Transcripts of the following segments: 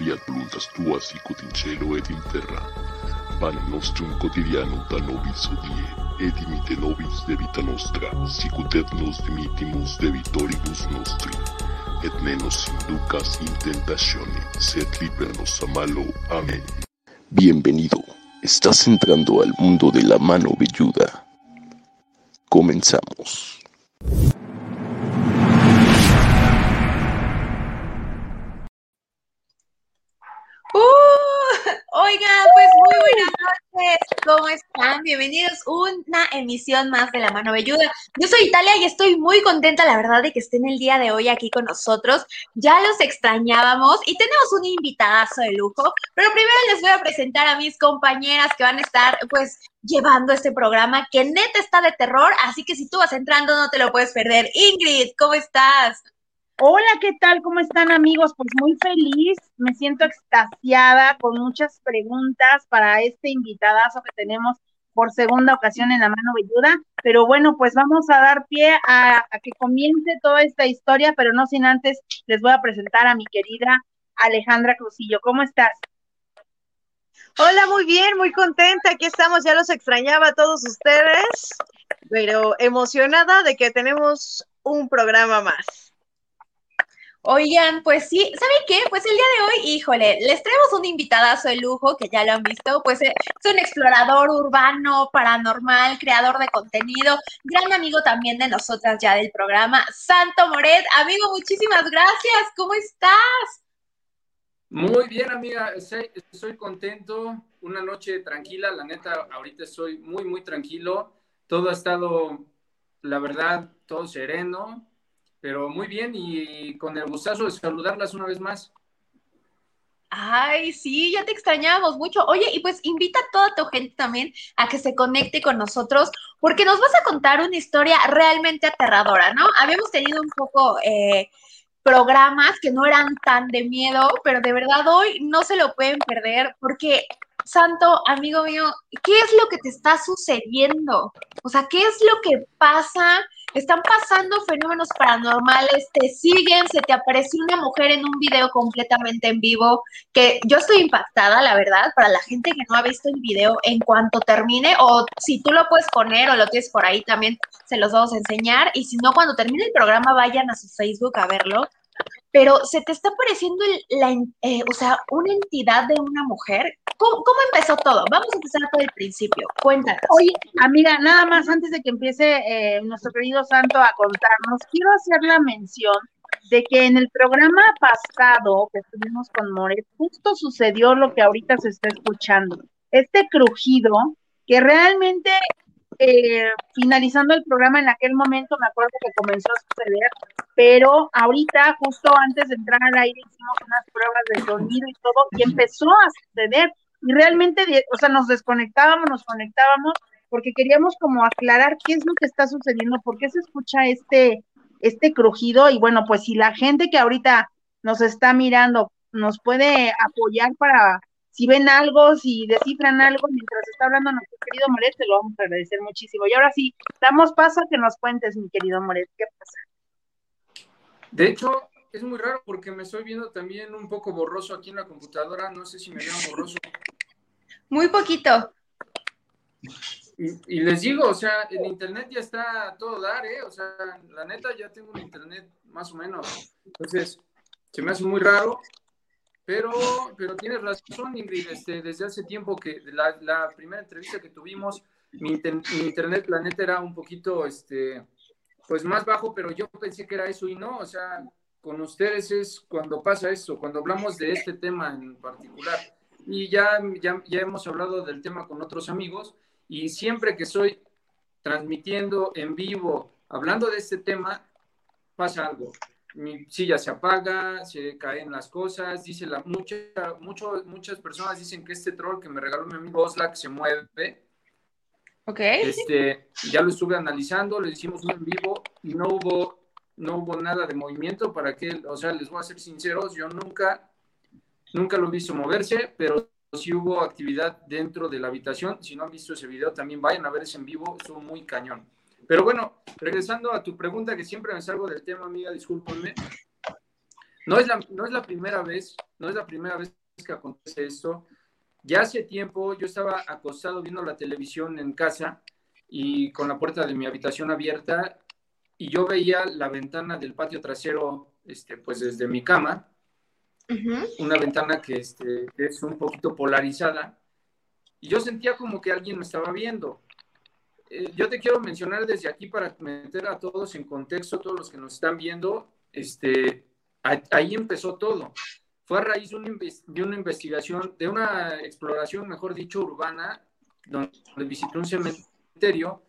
fiat voluntas tua sicut in cielo et in terra. Pane nostrum quotidiano da nobis odie, et dimite nobis debita nostra, sicut et nos dimitimus debitoribus nostri. Et ne nos inducas in tentatione, sed líbranos a malo. Amén. Bienvenido. Estás entrando al mundo de la mano velluda. Comenzamos. Están? Bienvenidos a una emisión más de La Mano Velluda. Yo soy Italia y estoy muy contenta, la verdad, de que estén el día de hoy aquí con nosotros. Ya los extrañábamos y tenemos un invitadazo de lujo. Pero primero les voy a presentar a mis compañeras que van a estar, pues, llevando este programa que neta está de terror. Así que si tú vas entrando, no te lo puedes perder. Ingrid, ¿cómo estás? Hola, ¿qué tal? ¿Cómo están amigos? Pues muy feliz, me siento extasiada con muchas preguntas para este invitadazo que tenemos por segunda ocasión en la mano velluda, pero bueno, pues vamos a dar pie a, que comience toda esta historia, pero no sin antes les voy a presentar a mi querida Alejandra Cruzillo. ¿Cómo estás? Hola, muy bien, muy contenta. Aquí estamos, ya los extrañaba a todos ustedes, pero emocionada de que tenemos un programa más. Oigan, pues sí, ¿saben qué? Pues el día de hoy, híjole, les traemos un invitadazo de lujo que ya lo han visto, pues eh, es un explorador urbano, paranormal, creador de contenido, gran amigo también de nosotras ya del programa, Santo Moret. Amigo, muchísimas gracias, ¿cómo estás? Muy bien, amiga, estoy contento, una noche tranquila, la neta, ahorita estoy muy, muy tranquilo, todo ha estado, la verdad, todo sereno, pero muy bien y con el gustazo de saludarlas una vez más. Ay, sí, ya te extrañábamos mucho. Oye, y pues invita a toda tu gente también a que se conecte con nosotros, porque nos vas a contar una historia realmente aterradora, ¿no? Habíamos tenido un poco eh, programas que no eran tan de miedo, pero de verdad hoy no se lo pueden perder, porque, Santo, amigo mío, ¿qué es lo que te está sucediendo? O sea, ¿qué es lo que pasa? Están pasando fenómenos paranormales, te siguen, se te apareció una mujer en un video completamente en vivo, que yo estoy impactada, la verdad, para la gente que no ha visto el video, en cuanto termine, o si tú lo puedes poner o lo tienes por ahí también, se los vamos a enseñar, y si no, cuando termine el programa, vayan a su Facebook a verlo. Pero se te está apareciendo la, eh, o sea, una entidad de una mujer ¿Cómo, empezó todo? Vamos a empezar por el principio. Cuéntanos. Oye, amiga, nada más antes de que empiece eh, nuestro querido Santo a contarnos, quiero hacer la mención de que en el programa pasado que estuvimos con Moret, justo sucedió lo que ahorita se está escuchando. Este crujido que realmente eh, finalizando el programa en aquel momento me acuerdo que comenzó a suceder, pero ahorita, justo antes de entrar al aire, hicimos unas pruebas de sonido y todo, y empezó a suceder y realmente, o sea, nos desconectábamos, nos conectábamos, porque queríamos como aclarar qué es lo que está sucediendo, por qué se escucha este, este crujido, y bueno, pues si la gente que ahorita nos está mirando nos puede apoyar para, si ven algo, si descifran algo mientras está hablando nuestro querido Moret, te lo vamos a agradecer muchísimo. Y ahora sí, damos paso a que nos cuentes, mi querido Moret, ¿qué pasa? De hecho, es muy raro porque me estoy viendo también un poco borroso aquí en la computadora. No sé si me veo borroso. Muy poquito. Y, les digo, o sea, el internet ya está a todo dar, ¿eh? O sea, la neta ya tengo un internet más o menos. Entonces, se me hace muy raro. Pero, pero tienes razón, Ingrid, este, desde hace tiempo que la, la primera entrevista que tuvimos, mi, mi, internet, la neta, era un poquito, este, pues más bajo, pero yo pensé que era eso y no, o sea, con ustedes es cuando pasa eso, cuando hablamos de este tema en particular. Y ya, ya, ya hemos hablado del tema con otros amigos y siempre que estoy transmitiendo en vivo, hablando de este tema, pasa algo. Mi silla se apaga, se caen las cosas, dice la mucha, mucho, muchas personas dicen que este troll que me regaló mi amigo Oslak se mueve. Ok. Este, ya lo estuve analizando, lo hicimos en vivo y no hubo no hubo nada de movimiento para que, o sea, les voy a ser sinceros, yo nunca, nunca lo he visto moverse, pero sí hubo actividad dentro de la habitación. Si no han visto ese video, también vayan a ver ese en vivo, estuvo muy cañón. Pero bueno, regresando a tu pregunta, que siempre me salgo del tema, amiga, discúlpenme. No es, la, no es la primera vez, no es la primera vez que acontece esto. Ya hace tiempo yo estaba acostado viendo la televisión en casa y con la puerta de mi habitación abierta y yo veía la ventana del patio trasero, este, pues desde mi cama, una ventana que, este, que es un poquito polarizada y yo sentía como que alguien me estaba viendo. Eh, yo te quiero mencionar desde aquí para meter a todos en contexto, todos los que nos están viendo, este, ahí empezó todo. Fue a raíz de una, investigación, de una exploración, mejor dicho, urbana, donde visité un cementerio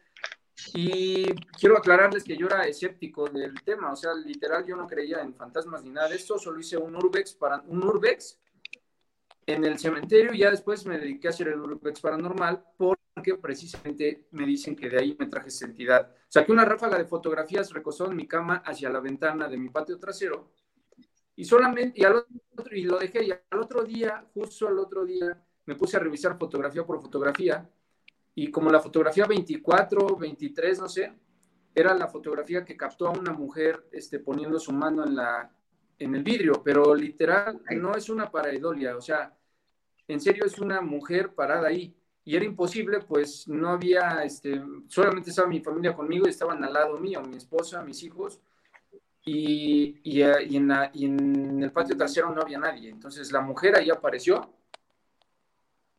y quiero aclararles que yo era escéptico del tema, o sea, literal yo no creía en fantasmas ni nada de esto, solo hice un urbex para un urbex en el cementerio y ya después me dediqué a hacer el urbex paranormal porque precisamente me dicen que de ahí me traje esa entidad. Saqué una ráfaga de fotografías recostado en mi cama hacia la ventana de mi patio trasero y solamente, y, al otro, y lo dejé, y al otro día, justo al otro día, me puse a revisar fotografía por fotografía, y como la fotografía 24, 23, no sé, era la fotografía que captó a una mujer este, poniendo su mano en, la, en el vidrio, pero literal no es una pareidolia, o sea, en serio es una mujer parada ahí. Y era imposible, pues no había, este, solamente estaba mi familia conmigo y estaban al lado mío, mi esposa, mis hijos, y, y, eh, y, en y, en el patio trasero no había nadie. Entonces la mujer ahí apareció.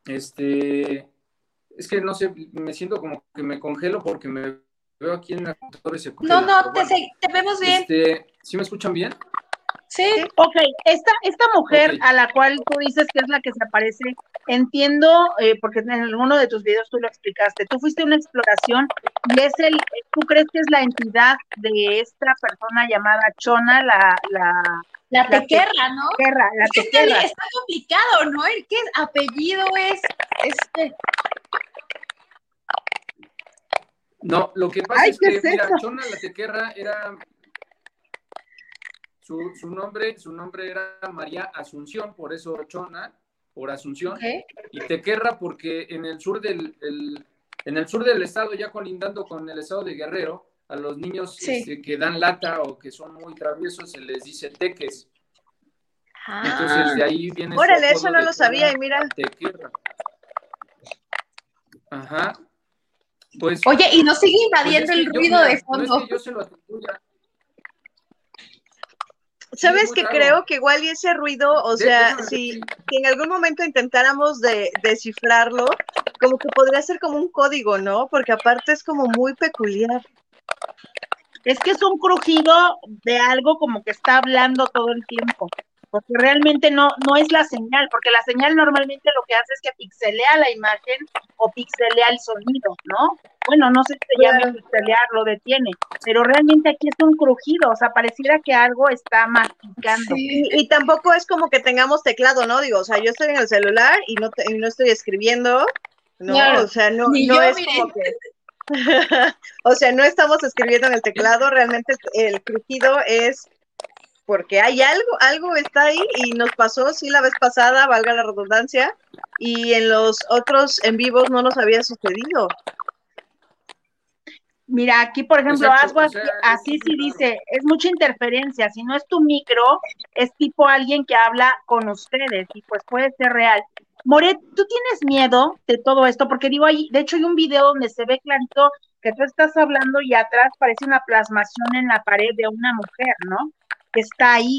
Este, es que no sé, me siento como que me congelo porque me veo aquí en la computadora No, no, te, te, vemos bien. Este, ¿Sí me escuchan bien? Sí. Ok, esta, esta mujer a la cual tú dices que es la que se aparece, entiendo, eh, porque en alguno de tus videos tú lo explicaste, tú fuiste a una exploración y es el, tú crees que es la entidad de esta persona llamada Chona, la... La, la tequerra, ¿no? Tequerra, la es que está complicado, ¿no? El que apellido es este. No, lo que pasa es que, mira, Chona la Tequerra era su, nombre, su nombre era María Asunción, por eso Chona, por Asunción, y Tequerra porque en el sur del en el sur del estado, ya colindando con el estado de Guerrero, a los niños este, que dan lata o que son muy traviesos se les dice teques. Ah. Entonces de ahí viene. Órale, eso no lo sabía y mira. Tequerra. Ajá. Pues, Oye, y no sigue pues invadiendo el ruido de fondo. yo se lo ¿Sabes que creo que igual y ese ruido, o sea, si, en algún momento intentáramos de descifrarlo, como que podría ser como un código, ¿no? Porque aparte es como muy peculiar. Es que es un crujido de algo como que está hablando todo el tiempo porque realmente no, no es la señal, porque la señal normalmente lo que hace es que pixelea la imagen o pixelea el sonido, ¿no? Bueno, no sé si se llama pixelear, lo detiene, pero realmente aquí es un crujido, o sea, pareciera que algo está masticando. Y, tampoco es como que tengamos teclado, ¿no? Digo, o sea, yo estoy en el celular y no, no estoy escribiendo, no, o sea, no, no es como que... o sea, no estamos escribiendo en el teclado, realmente el crujido es porque hay algo, algo está ahí y nos pasó, sí, la vez pasada, valga la redundancia, y en los otros en vivos no nos había sucedido. Mira, aquí, por ejemplo, algo así, sí dice, es mucha interferencia, si no es tu micro, es tipo alguien que habla con ustedes y pues puede ser real. Moret, ¿tú tienes miedo de todo esto? Porque digo, ahí, de hecho hay un video donde se ve clarito que tú estás hablando y atrás parece una plasmación en la pared de una mujer, ¿no? que está ahí.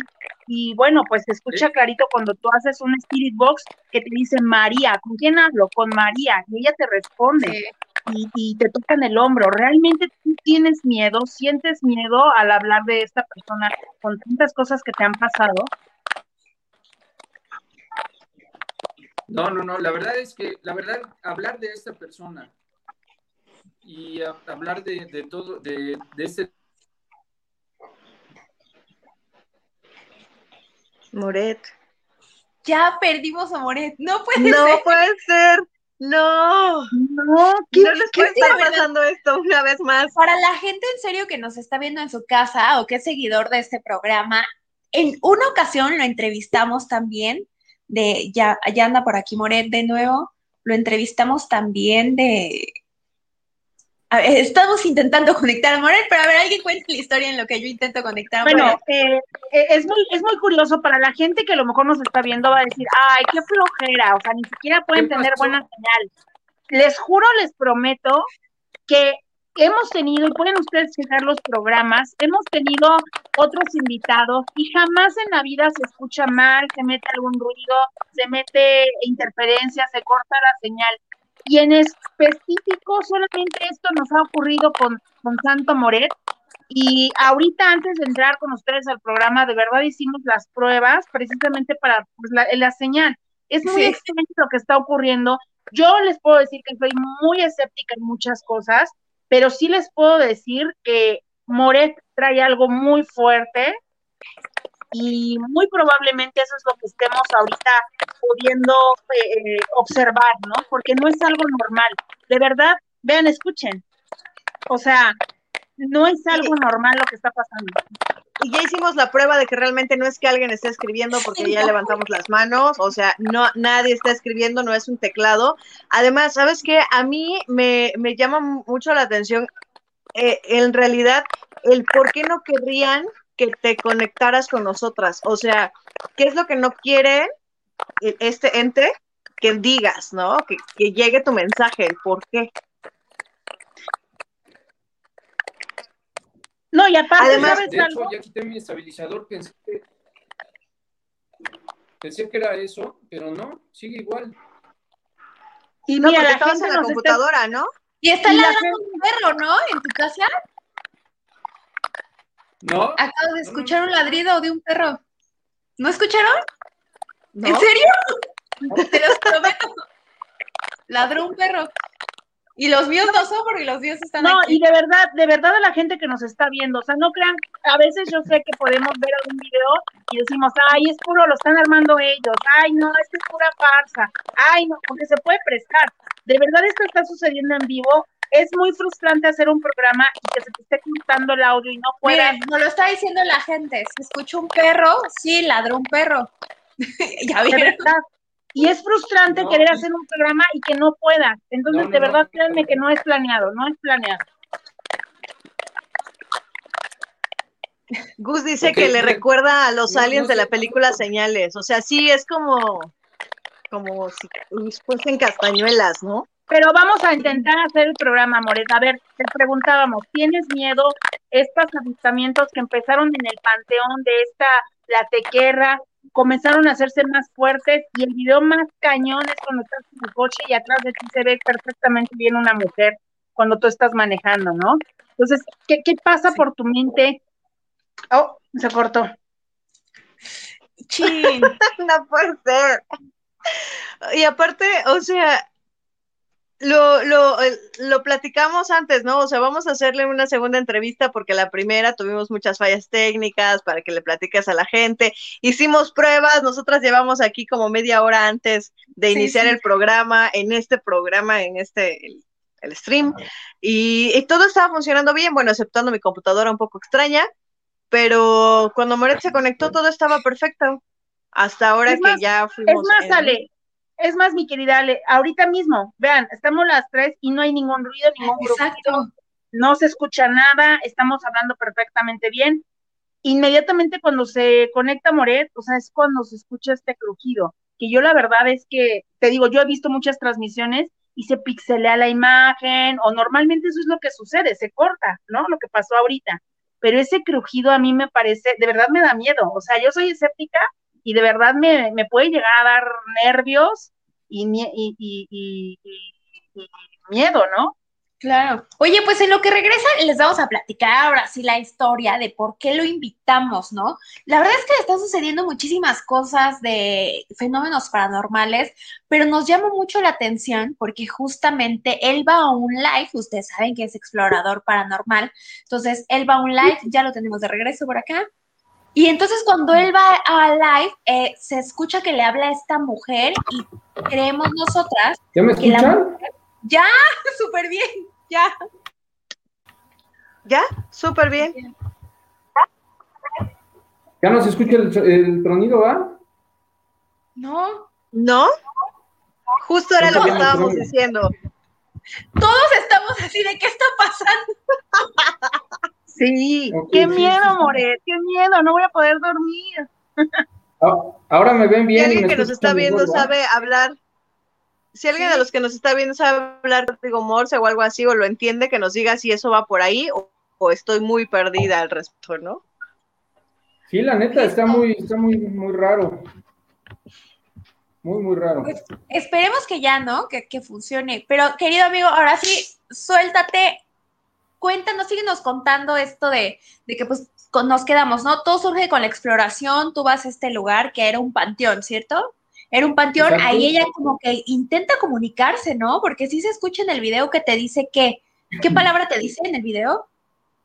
Y bueno, pues se escucha clarito cuando tú haces un Spirit Box que te dice María, ¿con quién hablo? Con María, y ella te responde y, te toca en el hombro. ¿Realmente tú tienes miedo, sientes miedo al hablar de esta persona con tantas cosas que te han pasado? No, no, no, la verdad es que, la verdad, hablar de esta persona y hablar de, todo, de, de este Moret. Ya perdimos a Moret. No puede ser. No puede ser. No. No, ¿qué, no les puede estar pasando esto una vez más? Para la gente en serio que nos está viendo en su casa o que es seguidor de este programa, en una ocasión lo entrevistamos también de, ya, ya anda por aquí Moret de nuevo, lo entrevistamos también de, estamos intentando conectar a Moret, pero a ver, alguien cuenta la historia en lo que yo intento conectar a Bueno, eh, eh, es, muy, es muy curioso para la gente que a lo mejor nos está viendo, va a decir, ay, qué flojera, o sea, ni siquiera pueden tener buena señal. Les juro, les prometo que hemos tenido, y pueden ustedes checar los programas, hemos tenido otros invitados y jamás en la vida se escucha mal, se mete algún ruido, se mete interferencia, se corta la señal. Y en específico, solamente esto nos ha ocurrido con, con Santo Moret. Y ahorita, antes de entrar con ustedes al programa, de verdad hicimos las pruebas precisamente para pues, la, señal. Es muy extraño lo que está ocurriendo. Yo les puedo decir que soy muy escéptica en muchas cosas, pero sí les puedo decir que Moret trae algo muy fuerte y muy probablemente eso es lo que estemos ahorita pudiendo eh, observar, ¿no? Porque no es algo normal. De verdad, vean, escuchen. O sea, no es algo normal lo que está pasando. Y ya hicimos la prueba de que realmente no es que alguien esté escribiendo porque ya levantamos las manos, o sea, no nadie está escribiendo, no es un teclado. Además, ¿sabes qué? A mí me, me llama mucho la atención eh, en realidad el por qué no querrían que te conectaras con nosotras. O sea, ¿qué es lo que no quiere este ente? Que digas, ¿no? Que, llegue tu mensaje, el por qué. No, y aparte, Además, de hecho, ya quité mi estabilizador, pensé que, pensé que era eso, pero no, sigue igual. Y mira, la estabas en la computadora, ¿no? Y está ladrando un perro, ¿no? En tu casa. ¿No? Acabo de escuchar un ladrido de un perro. ¿No escucharon? ¿En serio? Te los prometo. Ladró un perro. Y los míos no son porque los míos están No, y de verdad, de verdad a la gente que nos está viendo, o sea, no crean, a veces yo sé que podemos ver algún video y decimos, ay, es puro, lo están armando ellos, ay, no, esto es pura farsa, ay, no, porque se puede prestar. De verdad esto está sucediendo en vivo es muy frustrante hacer un programa y que se te esté cortando el audio y no puedas. no lo está diciendo la gente. Si escucha un perro, sí, ladró un perro. ya vieron. Y es frustrante querer hacer un programa y que no puedas. Entonces, de verdad, créanme que no es planeado, no es planeado. Gus dice que le recuerda a los aliens de la película Señales. O sea, sí es como, como si fuesen castañuelas, ¿no? Pero vamos a intentar hacer el programa, Amores. A ver, te preguntábamos, ¿tienes miedo estos avistamientos que empezaron en el panteón de esta, la tequerra, comenzaron a hacerse más fuertes y el video más cañón es cuando estás en el coche y atrás de ti se ve perfectamente bien una mujer cuando tú estás manejando, ¿no? Entonces, ¿qué, qué pasa por tu mente? Oh, se cortó. Chin. no puede ser. Y aparte, o sea, lo, lo, lo platicamos antes, ¿no? O sea, vamos a hacerle una segunda entrevista porque la primera tuvimos muchas fallas técnicas para que le platiques a la gente. Hicimos pruebas, nosotras llevamos aquí como media hora antes de iniciar el programa, en este programa, en este, el, stream, y, todo estaba funcionando bien, bueno, exceptuando mi computadora un poco extraña, pero cuando Moret se conectó todo estaba perfecto. Hasta ahora que ya fuimos. Es más, Ale, es más, mi querida Ale, ahorita mismo, vean, estamos las tres y no hay ningún ruido, ningún Exacto. no se escucha nada, estamos hablando perfectamente bien. Inmediatamente cuando se conecta Moret, o sea, es cuando se escucha este crujido, que yo la verdad es que, te digo, yo he visto muchas transmisiones y se pixelea la imagen, o normalmente eso es lo que sucede, se corta, ¿no? Lo que pasó ahorita. Pero ese crujido a mí me parece, de verdad me da miedo. O sea, yo soy escéptica y de verdad me, me puede llegar a dar nervios y, miedo, ¿no? Claro. Oye, pues en lo que regresa les vamos a platicar ahora sí la historia de por qué lo invitamos, ¿no? La verdad es que están sucediendo muchísimas cosas de fenómenos paranormales, pero nos llama mucho la atención porque justamente él va a un live, ustedes saben que es explorador paranormal, entonces él va a un live, ya lo tenemos de regreso por acá. Y entonces cuando él va a live, eh, se escucha que le habla a esta mujer y creemos nosotras. ¿Ya me escuchan? ya, súper bien, ya. ¿Ya? Súper bien. ¿Ya no se escucha el, el tronido, va? No. ¿No? Justo era lo que estábamos diciendo. Todos estamos así de qué está pasando. Sí, qué miedo, Moret, qué miedo, no voy a poder dormir. Ah, ahora me ven bien. Si alguien que nos está viendo sabe hablar, si alguien de los que nos está viendo sabe hablar digo morse o algo así, o lo entiende, que nos diga si eso va por ahí o, estoy muy perdida al respecto, ¿no? Sí, la neta, está muy, está muy, muy raro. Muy, muy raro. Pues, esperemos que ya, ¿no? Que, que, funcione. Pero, querido amigo, ahora sí, suéltate. Cuéntanos, síguenos contando esto de, de que pues nos quedamos, ¿no? Todo surge con la exploración, tú vas a este lugar que era un panteón, ¿cierto? Era un panteón, ahí ella como que intenta comunicarse, ¿no? Porque sí se escucha en el video que te dice que, ¿qué palabra te dice en el video?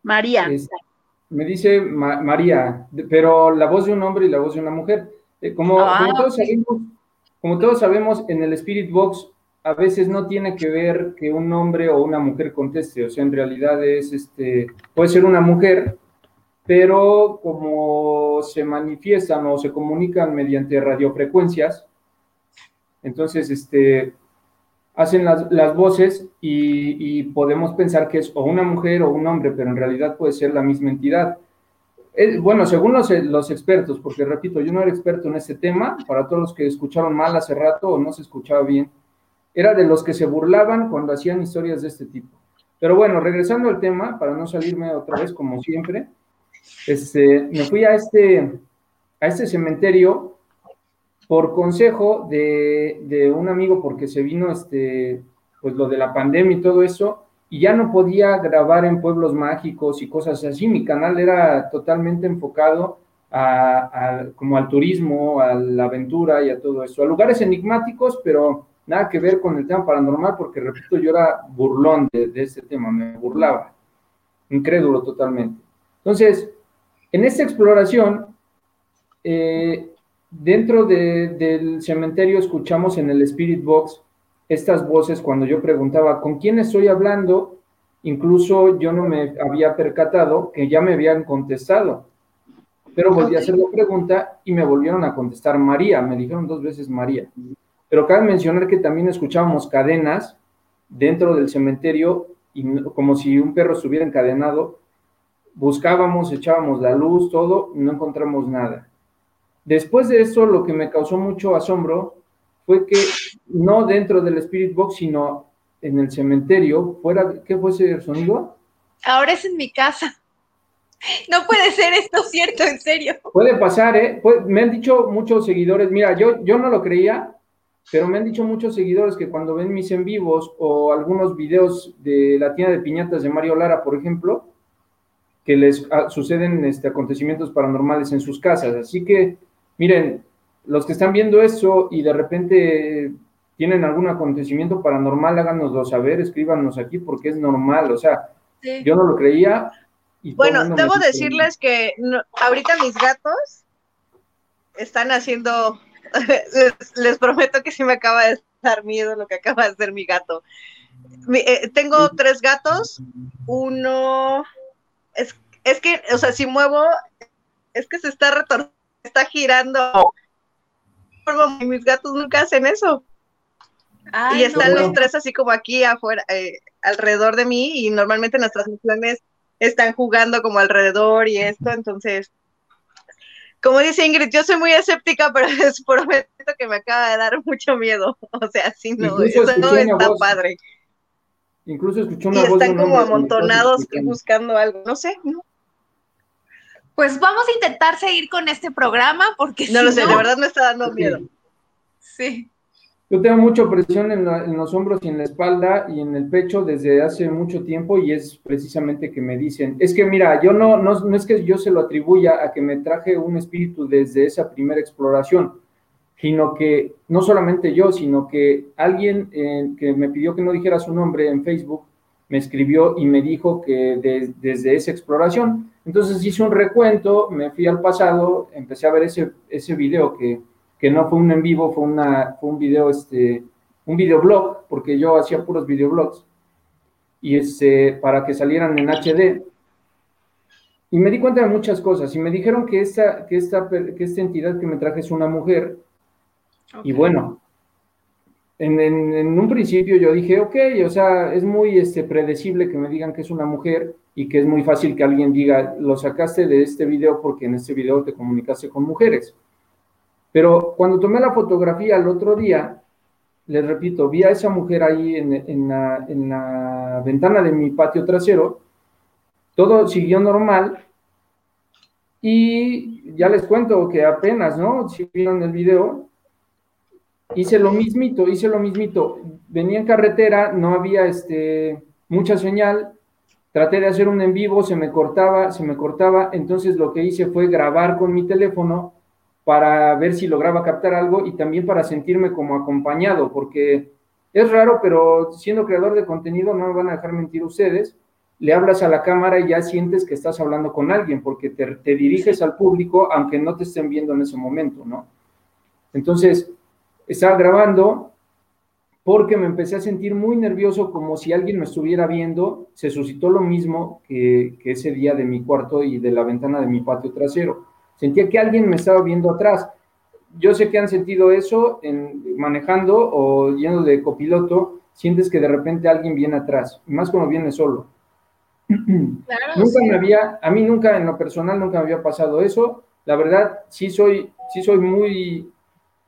María. me dice María, pero la voz de un hombre y la voz de una mujer. Eh, como, ah, como todos sabemos, como todos sabemos, en el Spirit Box a veces no tiene que ver que un hombre o una mujer conteste, o sea, en realidad es, este, puede ser una mujer, pero como se manifiestan o se comunican mediante radiofrecuencias, entonces, este, hacen las, las voces y, y, podemos pensar que es o una mujer o un hombre, pero en realidad puede ser la misma entidad. Bueno, según los, los, expertos, porque repito, yo no era experto en este tema, para todos los que escucharon mal hace rato o no se escuchaba bien, era de los que se burlaban cuando hacían historias de este tipo. Pero bueno, regresando al tema, para no salirme otra vez como siempre, este, me fui a este, a este cementerio por consejo de, un amigo, porque se vino este, pues lo de la pandemia y todo eso, y ya no podía grabar en pueblos mágicos y cosas así. Mi canal era totalmente enfocado a, como al turismo, a la aventura y a todo eso, a lugares enigmáticos, pero nada que ver con el tema paranormal, porque repito, yo era burlón de, de ese tema, me burlaba, incrédulo totalmente. Entonces, en esta exploración, eh, dentro del cementerio escuchamos en el Spirit Box estas voces cuando yo preguntaba, ¿con quién estoy hablando? Incluso yo no me había percatado que ya me habían contestado. Pero volví a hacer la pregunta y me volvieron a contestar María, me dijeron dos veces María. Pero cabe mencionar que también escuchábamos cadenas dentro del cementerio y como si un perro estuviera encadenado, buscábamos, echábamos la luz, todo, no encontramos nada. Después de eso, lo que me causó mucho asombro fue que no dentro del Spirit Box, sino en el cementerio, fuera, ¿qué fue ese sonido? Ahora es en mi casa. No puede ser esto cierto, en serio. Puede pasar, ¿eh? me han dicho muchos seguidores, mira, yo, yo no lo creía, pero me han dicho muchos seguidores que cuando ven mis en vivos o algunos videos de la tienda de piñatas de Mario Lara, por ejemplo, que les ah, suceden este, acontecimientos paranormales en sus casas. Así que, miren, los que están viendo eso y de repente tienen algún acontecimiento paranormal, háganoslo saber, escríbanos aquí porque es normal, o sea, yo no lo creía. bueno, debo decirles que ahorita mis gatos están haciendo, les, prometo que sí me acaba de dar miedo lo que acaba de hacer mi gato. Eh, tengo tres gatos, uno, es, es que, o sea, si muevo, es que se está retorciendo, está girando mis gatos nunca hacen eso. y están los tres así como aquí afuera, eh, alrededor de mí, y normalmente las transmisiones están jugando como alrededor y esto, entonces, como dice Ingrid, yo soy muy escéptica, pero es prometo que me acaba de dar mucho miedo. O sea, sí, no, eso no está padre. Incluso escuchó una y están como amontonados buscando algo, no sé, ¿no? Pues vamos a intentar seguir con este programa porque no lo sé, de verdad me está dando miedo. Sí. Yo tengo mucha presión en, los hombros y en la espalda y en el pecho desde hace mucho tiempo y es precisamente que me dicen, es que mira, yo no, no, no es que yo se lo atribuya a que me traje un espíritu desde esa primera exploración, sino que no solamente yo, sino que alguien eh, que me pidió que no dijera su nombre en Facebook me escribió y me dijo que desde esa exploración entonces hice un recuento, me fui al pasado, empecé a ver ese, ese video que, que no fue un en vivo, fue, una, fue un video, este, un videoblog, porque yo hacía puros videoblogs, y este, para que salieran en HD. Y me di cuenta de muchas cosas, y me dijeron que esta, que esta, que esta entidad que me traje es una mujer, y bueno, en, un principio yo dije, ok, o sea, es muy este, predecible que me digan que es una mujer y que es muy fácil que alguien diga, lo sacaste de este video porque en este video te comunicaste con mujeres. Pero cuando tomé la fotografía el otro día, les repito, vi a esa mujer ahí en, la, en la ventana de mi patio trasero, todo siguió normal y ya les cuento que apenas, ¿no? Si vieron el video, hice lo mismito, hice lo mismito. Venía en carretera, no había este, mucha señal, traté de hacer un en vivo, se me cortaba, se me cortaba, entonces lo que hice fue grabar con mi teléfono para ver si lograba captar algo y también para sentirme como acompañado, porque es raro, pero siendo creador de contenido no me van a dejar mentir ustedes, le hablas a la cámara y ya sientes que estás hablando con alguien, porque te, te diriges al público aunque no te estén viendo en ese momento, ¿no? Entonces, estaba grabando porque me empecé a sentir muy nervioso como si alguien me estuviera viendo. Se suscitó lo mismo que, ese día de mi cuarto y de la ventana de mi patio trasero. Sentía que alguien me estaba viendo atrás. Yo sé que han sentido eso en, manejando o yendo de copiloto, sientes que de repente alguien viene atrás, más cuando viene solo. nunca me había, a mí nunca en lo personal nunca me había pasado eso. La verdad, sí soy, sí soy muy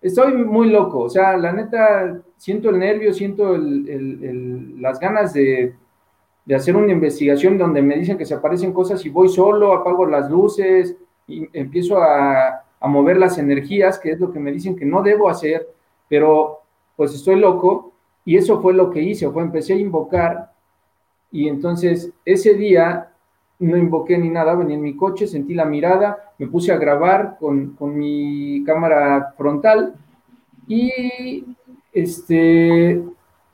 estoy muy loco, o sea, la neta, siento el nervio, siento las ganas de, hacer una investigación donde me dicen que se aparecen cosas y voy solo, apago las luces empiezo a, a mover las energías, que es lo que me dicen que no debo hacer, pero pues estoy loco y eso fue lo que hice, fue empecé a invocar y entonces ese día no invoqué ni nada, venía en mi coche, sentí la mirada, me puse a grabar con, mi cámara frontal y este,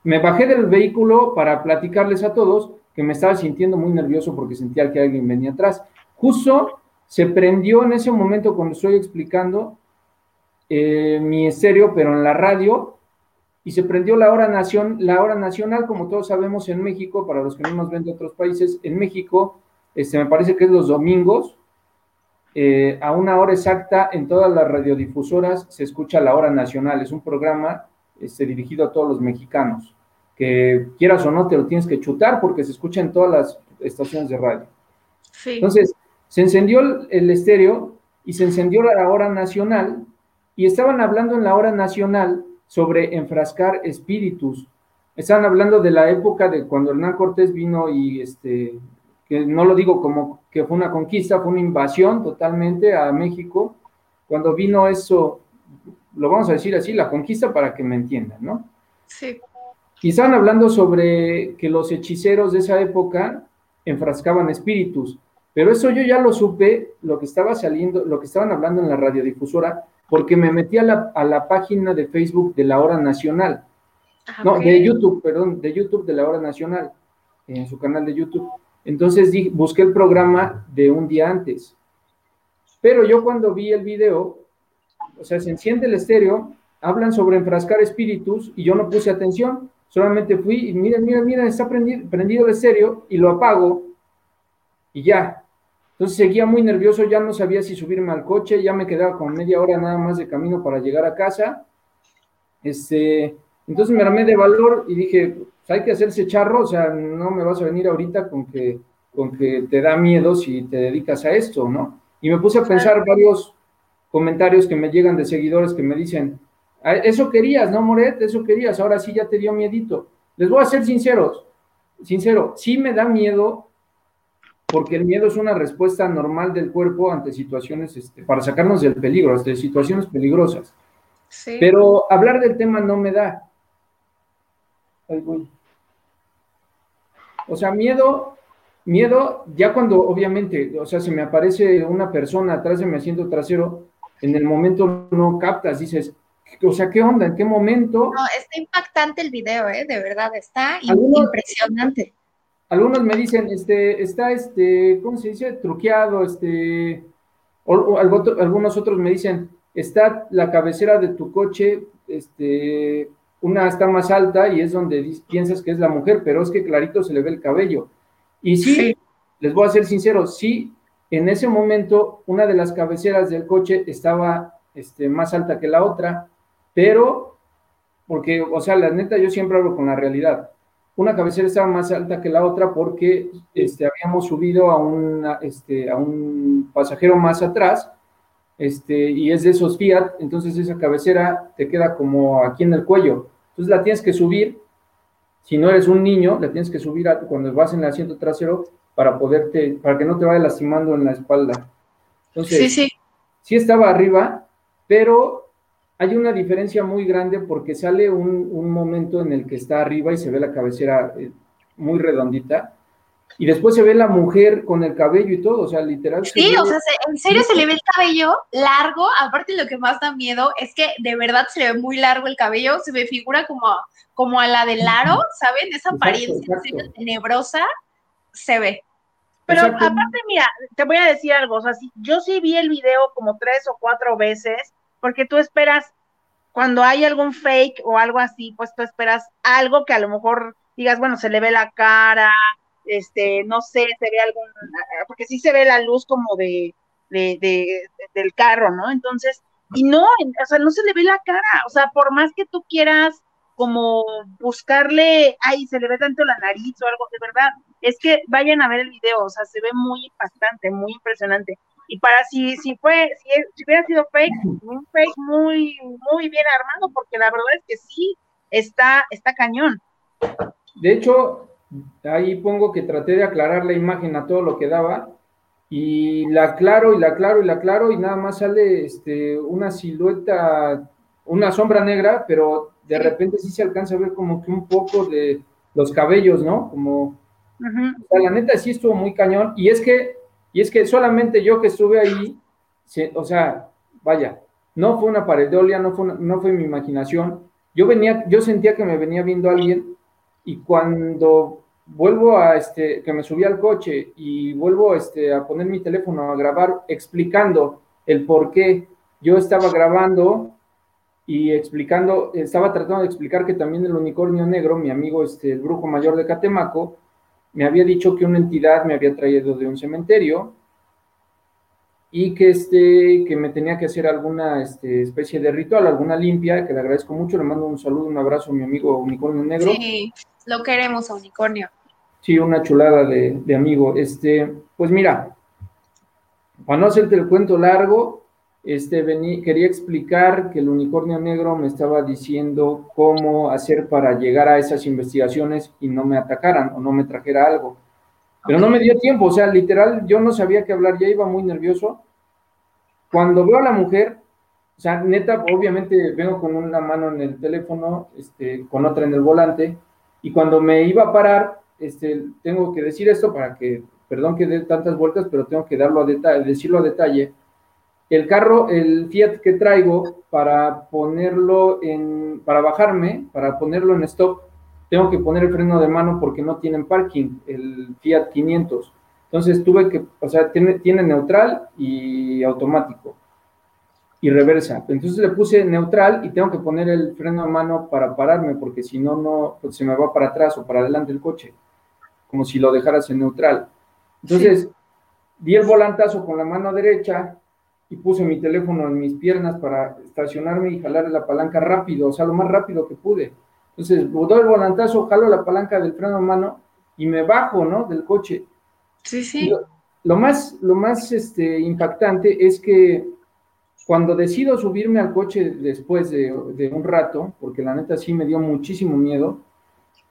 me bajé del vehículo para platicarles a todos que me estaba sintiendo muy nervioso porque sentía que alguien venía atrás. Justo se prendió en ese momento cuando estoy explicando eh, mi estéreo, pero en la radio, y se prendió la hora, nación, la hora nacional, como todos sabemos en México, para los que no nos ven de otros países, en México este, me parece que es los domingos, eh, a una hora exacta en todas las radiodifusoras se escucha la hora nacional. Es un programa este, dirigido a todos los mexicanos, que quieras o no te lo tienes que chutar porque se escucha en todas las estaciones de radio. Entonces, se encendió el, estéreo y se encendió la hora nacional y estaban hablando en la hora nacional sobre enfrascar espíritus. Estaban hablando de la época de cuando Hernán Cortés vino y este, que no lo digo como que fue una conquista, fue una invasión totalmente a México. Cuando vino eso, lo vamos a decir así, la conquista para que me entiendan, ¿no? Sí. Y estaban hablando sobre que los hechiceros de esa época enfrascaban espíritus, pero eso yo ya lo supe, lo que estaba saliendo, lo que estaban hablando en la radiodifusora, porque me metí a la, a la página de Facebook de la Hora Nacional. Ah, no, de YouTube, perdón, de YouTube de la Hora Nacional, en su canal de YouTube. Entonces busqué el programa de un día antes. Pero yo cuando vi el video, o sea, se enciende el estéreo, hablan sobre enfrascar espíritus y yo no puse atención, solamente fui y miren, miren, miren, está prendido, prendido el estéreo y lo apago y ya. Entonces seguía muy nervioso, ya no sabía si subirme al coche, ya me quedaba con media hora nada más de camino para llegar a casa. Este, entonces me armé de valor y dije, hay que hacerse charro, o sea, no me vas a venir ahorita con que, con que te da miedo si te dedicas a esto, ¿no? Y me puse a pensar varios comentarios que me llegan de seguidores que me dicen, ah, eso querías, ¿no, Moret? Eso querías, ahora sí ya te dio miedito. Les voy a ser sinceros, sincero, sí me da miedo porque el miedo es una respuesta normal del cuerpo ante situaciones, este, para sacarnos del peligro, ante situaciones peligrosas. Sí. Pero hablar del tema no me da. O sea, miedo, miedo, ya cuando obviamente, o sea, se me aparece una persona atrás de mi asiento trasero, en el momento no captas, dices, o sea, ¿qué onda? ¿En qué momento? No, está impactante el video, ¿eh? De verdad, está impresionante. Algunos me dicen, este, está, este, ¿cómo se dice? Truqueado, este, o, algunos otros me dicen, está la cabecera de tu coche, este, una está más alta y es donde piensas que es la mujer, pero es que clarito se le ve el cabello. Y sí, les voy a ser sincero, sí, en ese momento una de las cabeceras del coche estaba este, más alta que la otra, pero porque, o sea, la neta, yo siempre hablo con la realidad. Una cabecera estaba más alta que la otra porque este, habíamos subido a, una, este, a un pasajero más atrás este, y es de esos Fiat, entonces esa cabecera te queda como aquí en el cuello. Entonces la tienes que subir, si no eres un niño, la tienes que subir cuando vas en el asiento trasero para poderte, para que no te vaya lastimando en la espalda. Entonces, sí, sí. sí estaba arriba, pero hay una diferencia muy grande porque sale un, un momento en el que está arriba y se ve la cabecera eh, muy redondita y después se ve la mujer con el cabello y todo, o sea, literal. Sí, o sea, en serio se le ve el cabello largo. Aparte, lo que más da miedo es que de verdad se le ve muy largo el cabello, se ve figura como, como a la del aro, ¿saben? Esa apariencia tenebrosa se ve. Pero aparte, mira, te voy a decir algo, o sea, yo sí vi el video como tres o cuatro veces, porque tú esperas, cuando hay algún fake o algo así, pues tú esperas algo que a lo mejor digas, bueno, se le ve la cara, este, no sé, se ve algún, porque sí se ve la luz como de, de, del carro, ¿no? Entonces, y no, o sea, no se le ve la cara, o sea, por más que tú quieras como buscarle, ay, se le ve tanto la nariz o algo, de verdad, es que vayan a ver el video, o sea, se ve muy impactante, muy impresionante. Y para si, si fue, si, si hubiera sido fake, un fake muy, muy bien armado, porque la verdad es que sí, está, está cañón. De hecho, ahí pongo que traté de aclarar la imagen a todo lo que daba y la aclaro y la aclaro y la aclaro y nada más sale este, una silueta, una sombra negra, pero de repente sí se alcanza a ver como que un poco de los cabellos, ¿no? Como, la neta sí estuvo muy cañón y es que, y es que solamente yo que estuve ahí, o sea, vaya, no fue una paredolia, no fue, no fue mi imaginación, yo venía, yo sentía que me venía viendo alguien y cuando vuelvo a, este, que me subí al coche y vuelvo este, a poner mi teléfono a grabar explicando el por qué yo estaba grabando y explicando, estaba tratando de explicar que también el unicornio negro, mi amigo, este, el brujo mayor de Catemaco, me había dicho que una entidad me había traído de un cementerio y que, este, que me tenía que hacer alguna este, especie de ritual, alguna limpia, que le agradezco mucho, le mando un saludo, un abrazo a mi amigo Unicornio Negro. Sí, lo queremos a Unicornio. Sí, una chulada de, amigo. Este, pues mira, para no hacerte el cuento largo, este, quería explicar que el unicornio negro me estaba diciendo cómo hacer para llegar a esas investigaciones y no me atacaran o no me trajera algo. Pero no me dio tiempo, o sea, literal, yo no sabía qué hablar, ya iba muy nervioso. Cuando veo a la mujer, o sea, neta, obviamente vengo con una mano en el teléfono, este, con otra en el volante, y cuando me iba a parar, este, tengo que decir esto para que, perdón que dé tantas vueltas, pero tengo que darlo a detalle, decirlo a detalle. El carro, el Fiat que traigo, para ponerlo en, para bajarme, para ponerlo en stop, tengo que poner el freno de mano porque no tienen parking, el Fiat 500. Entonces tuve que, o sea, tiene, tiene neutral y automático y reversa. Entonces le puse neutral y tengo que poner el freno a mano para pararme, porque si no, no, pues se me va para atrás o para adelante el coche, como si lo dejaras en neutral. Entonces, di el volantazo con la mano derecha y puse mi teléfono en mis piernas para estacionarme y jalar la palanca rápido, o sea, lo más rápido que pude. Entonces, doy el volantazo, jalo la palanca del freno a mano y me bajo, ¿no? Del coche. Sí, sí. Lo, más, lo más este, impactante es que cuando decido subirme al coche después de, un rato, porque la neta sí me dio muchísimo miedo,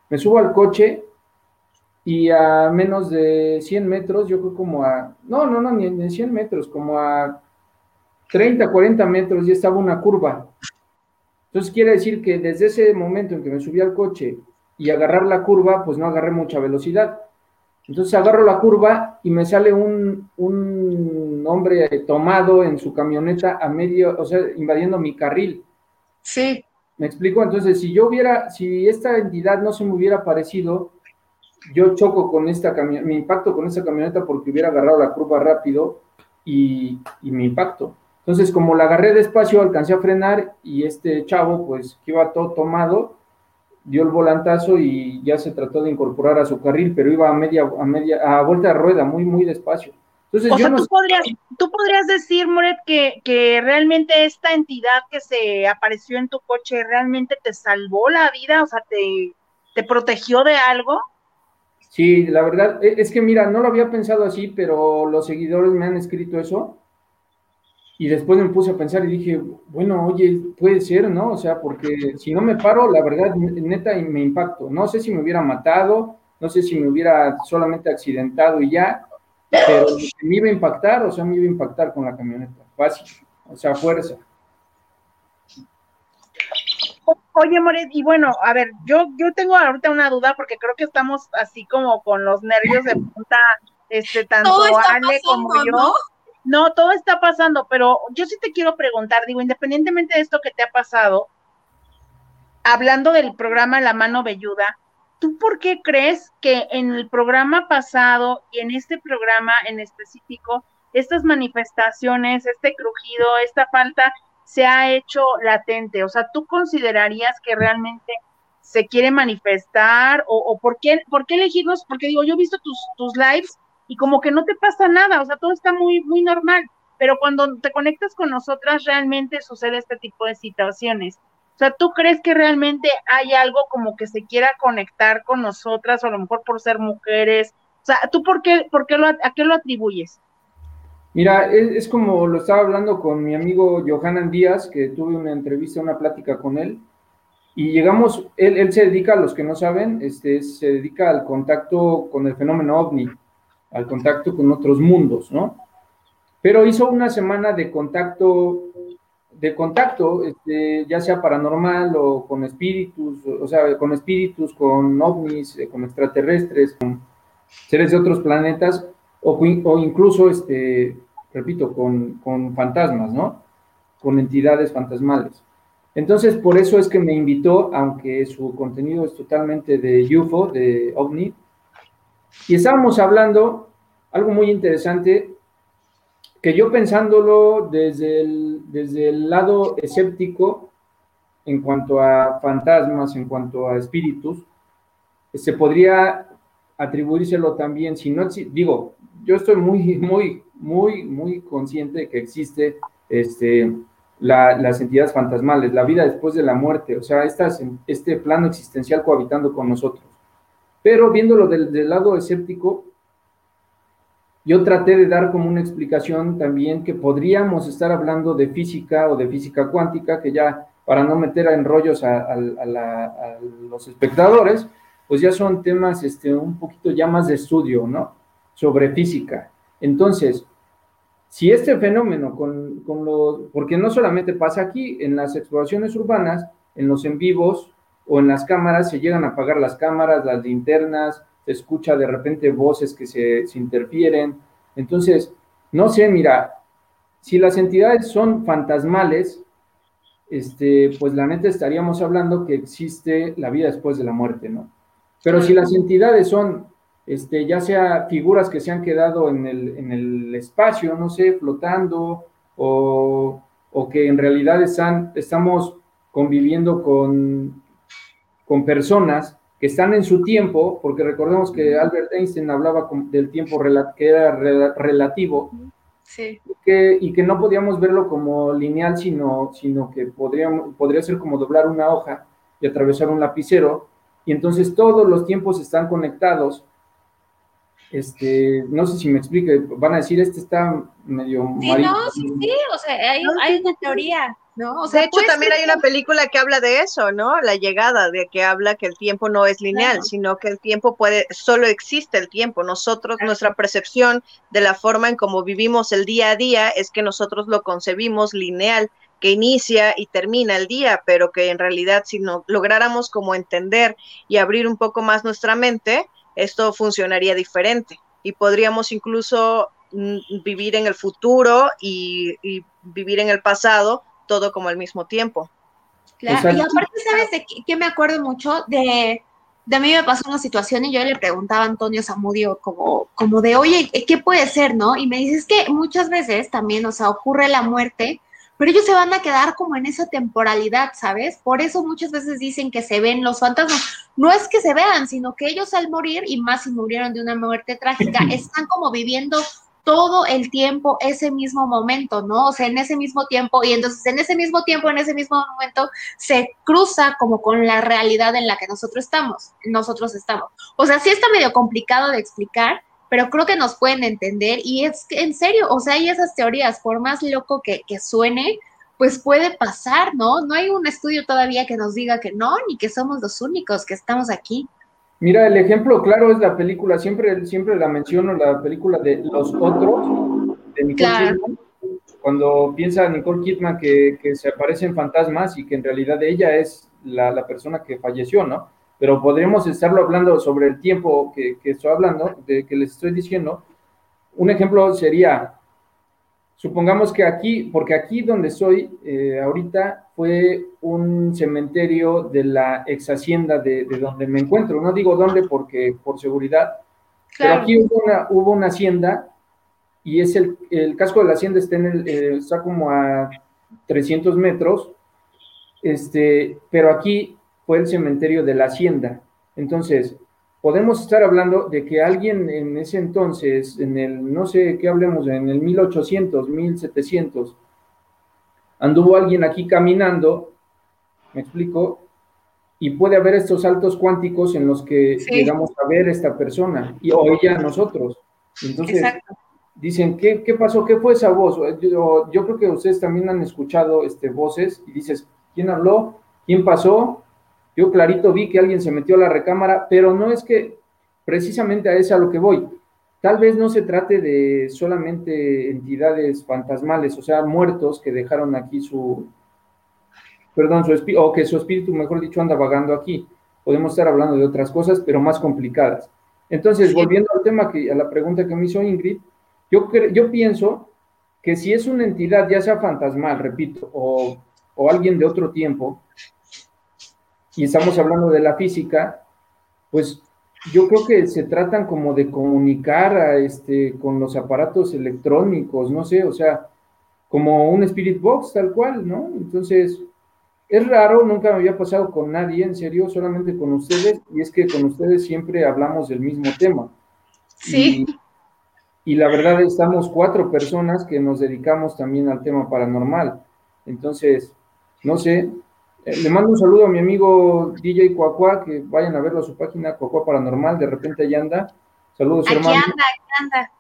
me subo al coche y a menos de 100 metros, yo creo como a, no, no, no, ni en 100 metros, como a 30, 40 metros ya estaba una curva. Entonces quiere decir que desde ese momento en que me subí al coche y agarrar la curva, pues no agarré mucha velocidad. Entonces agarro la curva y me sale un, hombre tomado en su camioneta a medio, o sea, invadiendo mi carril. Sí. ¿Me explico? Entonces, si yo hubiera, si esta entidad no se me hubiera parecido, yo choco con esta camioneta, me impacto con esta camioneta porque hubiera agarrado la curva rápido y, y me impacto. Entonces, como la agarré despacio, alcancé a frenar y este chavo, pues, que iba todo tomado, dio el volantazo y ya se trató de incorporar a su carril, pero iba a media, a media, a vuelta de rueda, muy, muy despacio. Entonces, o sea, tú, podrías, tú podrías decir, Moret, que, que realmente esta entidad que se apareció en tu coche realmente te salvó la vida, o sea, te, te protegió de algo. Sí, la verdad, e, es que mira, no lo había pensado así, pero los seguidores me han escrito eso. Y después me puse a pensar y dije, bueno, oye, puede ser, ¿no? O sea, porque si no me paro, la verdad, neta, me impacto. No sé si me hubiera matado, no sé si me hubiera solamente accidentado y ya, pero me iba a impactar, o sea, me iba a impactar con la camioneta, fácil, o sea, fuerza. Oye, Moret, y bueno, a ver, yo, yo tengo ahorita una duda porque creo que estamos así como con los nervios de punta, este, tanto Ale como yo. ¿no? Todo está pasando, pero yo sí te quiero preguntar, digo, independientemente de esto que te ha pasado, hablando del programa La Mano Velluda, ¿tú por qué crees que en el programa pasado y en este programa en específico, estas manifestaciones, este crujido, esta falta se ha hecho latente? O sea, ¿tú considerarías que realmente se quiere manifestar o, por, qué, por qué elegirnos? Porque digo, yo he visto tus, tus lives y como que no te pasa nada, o sea, todo está muy, muy normal, pero cuando te conectas con nosotras realmente sucede este tipo de situaciones. O sea, ¿tú crees que realmente hay algo como que se quiera conectar con nosotras, o a lo mejor por ser mujeres? O sea, ¿tú por qué, por qué lo, a qué lo atribuyes? Mira, es, como lo estaba hablando con mi amigo Johanan Díaz, que tuve una entrevista, una plática con él, y llegamos, él, él se dedica, a los que no saben, este, se dedica al contacto con el fenómeno ovni, al contacto con otros mundos, ¿no? Pero hizo una semana de contacto de contacto, este, ya sea paranormal o con espíritus, o sea, con espíritus, con ovnis, eh, con extraterrestres, con seres de otros planetas, o, incluso, este, repito, con, con, fantasmas, ¿no? Con entidades fantasmales. Entonces, por eso es que me invitó, aunque su contenido es totalmente de UFO, de ovni, y estábamos hablando algo muy interesante que yo pensándolo desde el, desde el lado escéptico, en cuanto a fantasmas, en cuanto a espíritus, se podría atribuírselo también, si no, digo, yo estoy muy, muy, muy, muy consciente de que existe este, las entidades fantasmales, la vida después de la muerte, o sea, este plano existencial cohabitando con nosotros. Pero viéndolo del, lado escéptico, yo traté de dar como una explicación también que podríamos estar hablando de física o de física cuántica, que ya para no meter en rollos a, los espectadores, pues ya son temas este, un poquito ya más de estudio, ¿no? Sobre física. Entonces, si este fenómeno con, con lo, porque no solamente pasa aquí, en las exploraciones urbanas, en los en vivos o en las cámaras, se llegan a apagar las cámaras, las linternas, se escucha de repente voces que se, interfieren. Entonces, no sé, mira, si las entidades son fantasmales, este, pues la neta estaríamos hablando que existe la vida después de la muerte, ¿no? Pero si las entidades son, este, ya sea figuras que se han quedado en el, en el espacio, no sé, flotando, o, o que en realidad están, estamos conviviendo con, con personas que están en su tiempo, porque recordemos que Albert Einstein hablaba del tiempo que era relativo, sí. y que no podíamos verlo como lineal, sino, sino que podríamos, podría ser como doblar una hoja y atravesar un lapicero, y entonces todos los tiempos están conectados. Este, no sé si me explique, van a decir, este está medio... Sí, no, sí, sí, o sea, hay, hay una teoría. ¿no? de hecho, también hay una película que habla de eso, ¿no? La llegada, de que habla que el tiempo no es lineal, sino que el tiempo puede, solo existe el tiempo. Nosotros, nuestra percepción de la forma en cómo vivimos el día a día es que nosotros lo concebimos lineal, que inicia y termina el día, pero que en realidad si no lográramos como entender y abrir un poco más nuestra mente, esto funcionaría diferente y podríamos incluso mm, vivir en el futuro y, y vivir en el pasado todo como al mismo tiempo. Claro, y aparte, ¿sabes de qué, me acuerdo mucho? De, de a mí me pasó una situación y yo le preguntaba a Antonio Zamudio como, como de, oye, ¿qué puede ser, no? Y me dices que muchas veces también, o sea, ocurre la muerte, pero ellos se van a quedar como en esa temporalidad, ¿sabes? Por eso muchas veces dicen que se ven los fantasmas. No es que se vean, sino que ellos al morir, y más si murieron de una muerte trágica, están como viviendo todo el tiempo ese mismo momento, ¿no? O sea, en ese mismo tiempo, y entonces en ese mismo tiempo, en ese mismo momento, se cruza como con la realidad en la que nosotros estamos, nosotros estamos. O sea, sí está medio complicado de explicar, pero creo que nos pueden entender y es en serio, o sea, hay esas teorías, por más loco que, que suene, pues puede pasar, ¿no? No hay un estudio todavía que nos diga que no, ni que somos los únicos que estamos aquí. Mira, el ejemplo claro es la película, siempre, siempre la menciono, la película de Los Otros, de Nicole Kidman, cuando piensa Nicole Kidman que, que, se aparecen fantasmas y que en realidad ella es la, la, persona que falleció, ¿no? Pero podríamos estarlo hablando sobre el tiempo que, que estoy hablando, de que les estoy diciendo. Un ejemplo sería, supongamos que aquí, porque aquí donde soy eh, ahorita fue un cementerio de la ex hacienda de, donde me encuentro. No digo dónde porque por seguridad, pero aquí hubo una, hubo una hacienda y es el, el, casco de la hacienda está, en el, eh, está como a 300 metros, este, pero aquí fue el cementerio de la hacienda. Entonces, podemos estar hablando de que alguien en ese entonces, en el, no sé qué hablemos, en el 1800, 1700, anduvo alguien aquí caminando, me explico, y puede haber estos saltos cuánticos en los que llegamos a ver esta persona, y, o ella a nosotros. Entonces, dicen, ¿qué, ¿qué, pasó? ¿Qué fue esa voz? Yo, yo, creo que ustedes también han escuchado este, voces y dices, ¿quién habló? ¿Quién pasó? Yo clarito vi que alguien se metió a la recámara, pero no es que precisamente a eso a lo que voy. Tal vez no se trate de solamente entidades fantasmales, o sea, muertos que dejaron aquí su, perdón, su espíritu, o que su espíritu, mejor dicho, anda vagando aquí. Podemos estar hablando de otras cosas, pero más complicadas. Entonces, volviendo al tema, que, a la pregunta que me hizo Ingrid, yo, yo pienso que si es una entidad, ya sea fantasmal, repito, o, o alguien de otro tiempo, y estamos hablando de la física, pues yo creo que se tratan como de comunicar a este, con los aparatos electrónicos, no sé, o sea, como un Spirit Box tal cual, ¿no? Entonces, es raro, nunca me había pasado con nadie, en serio, solamente con ustedes, y es que con ustedes siempre hablamos del mismo tema. Sí. Y, y la verdad estamos cuatro personas que nos dedicamos también al tema paranormal. Entonces, no sé, le mando un saludo a mi amigo DJ Cuacua, que vayan a verlo a su página Cuacua Paranormal, de repente allá anda. Saludos, aquí hermano. Anda, aquí anda.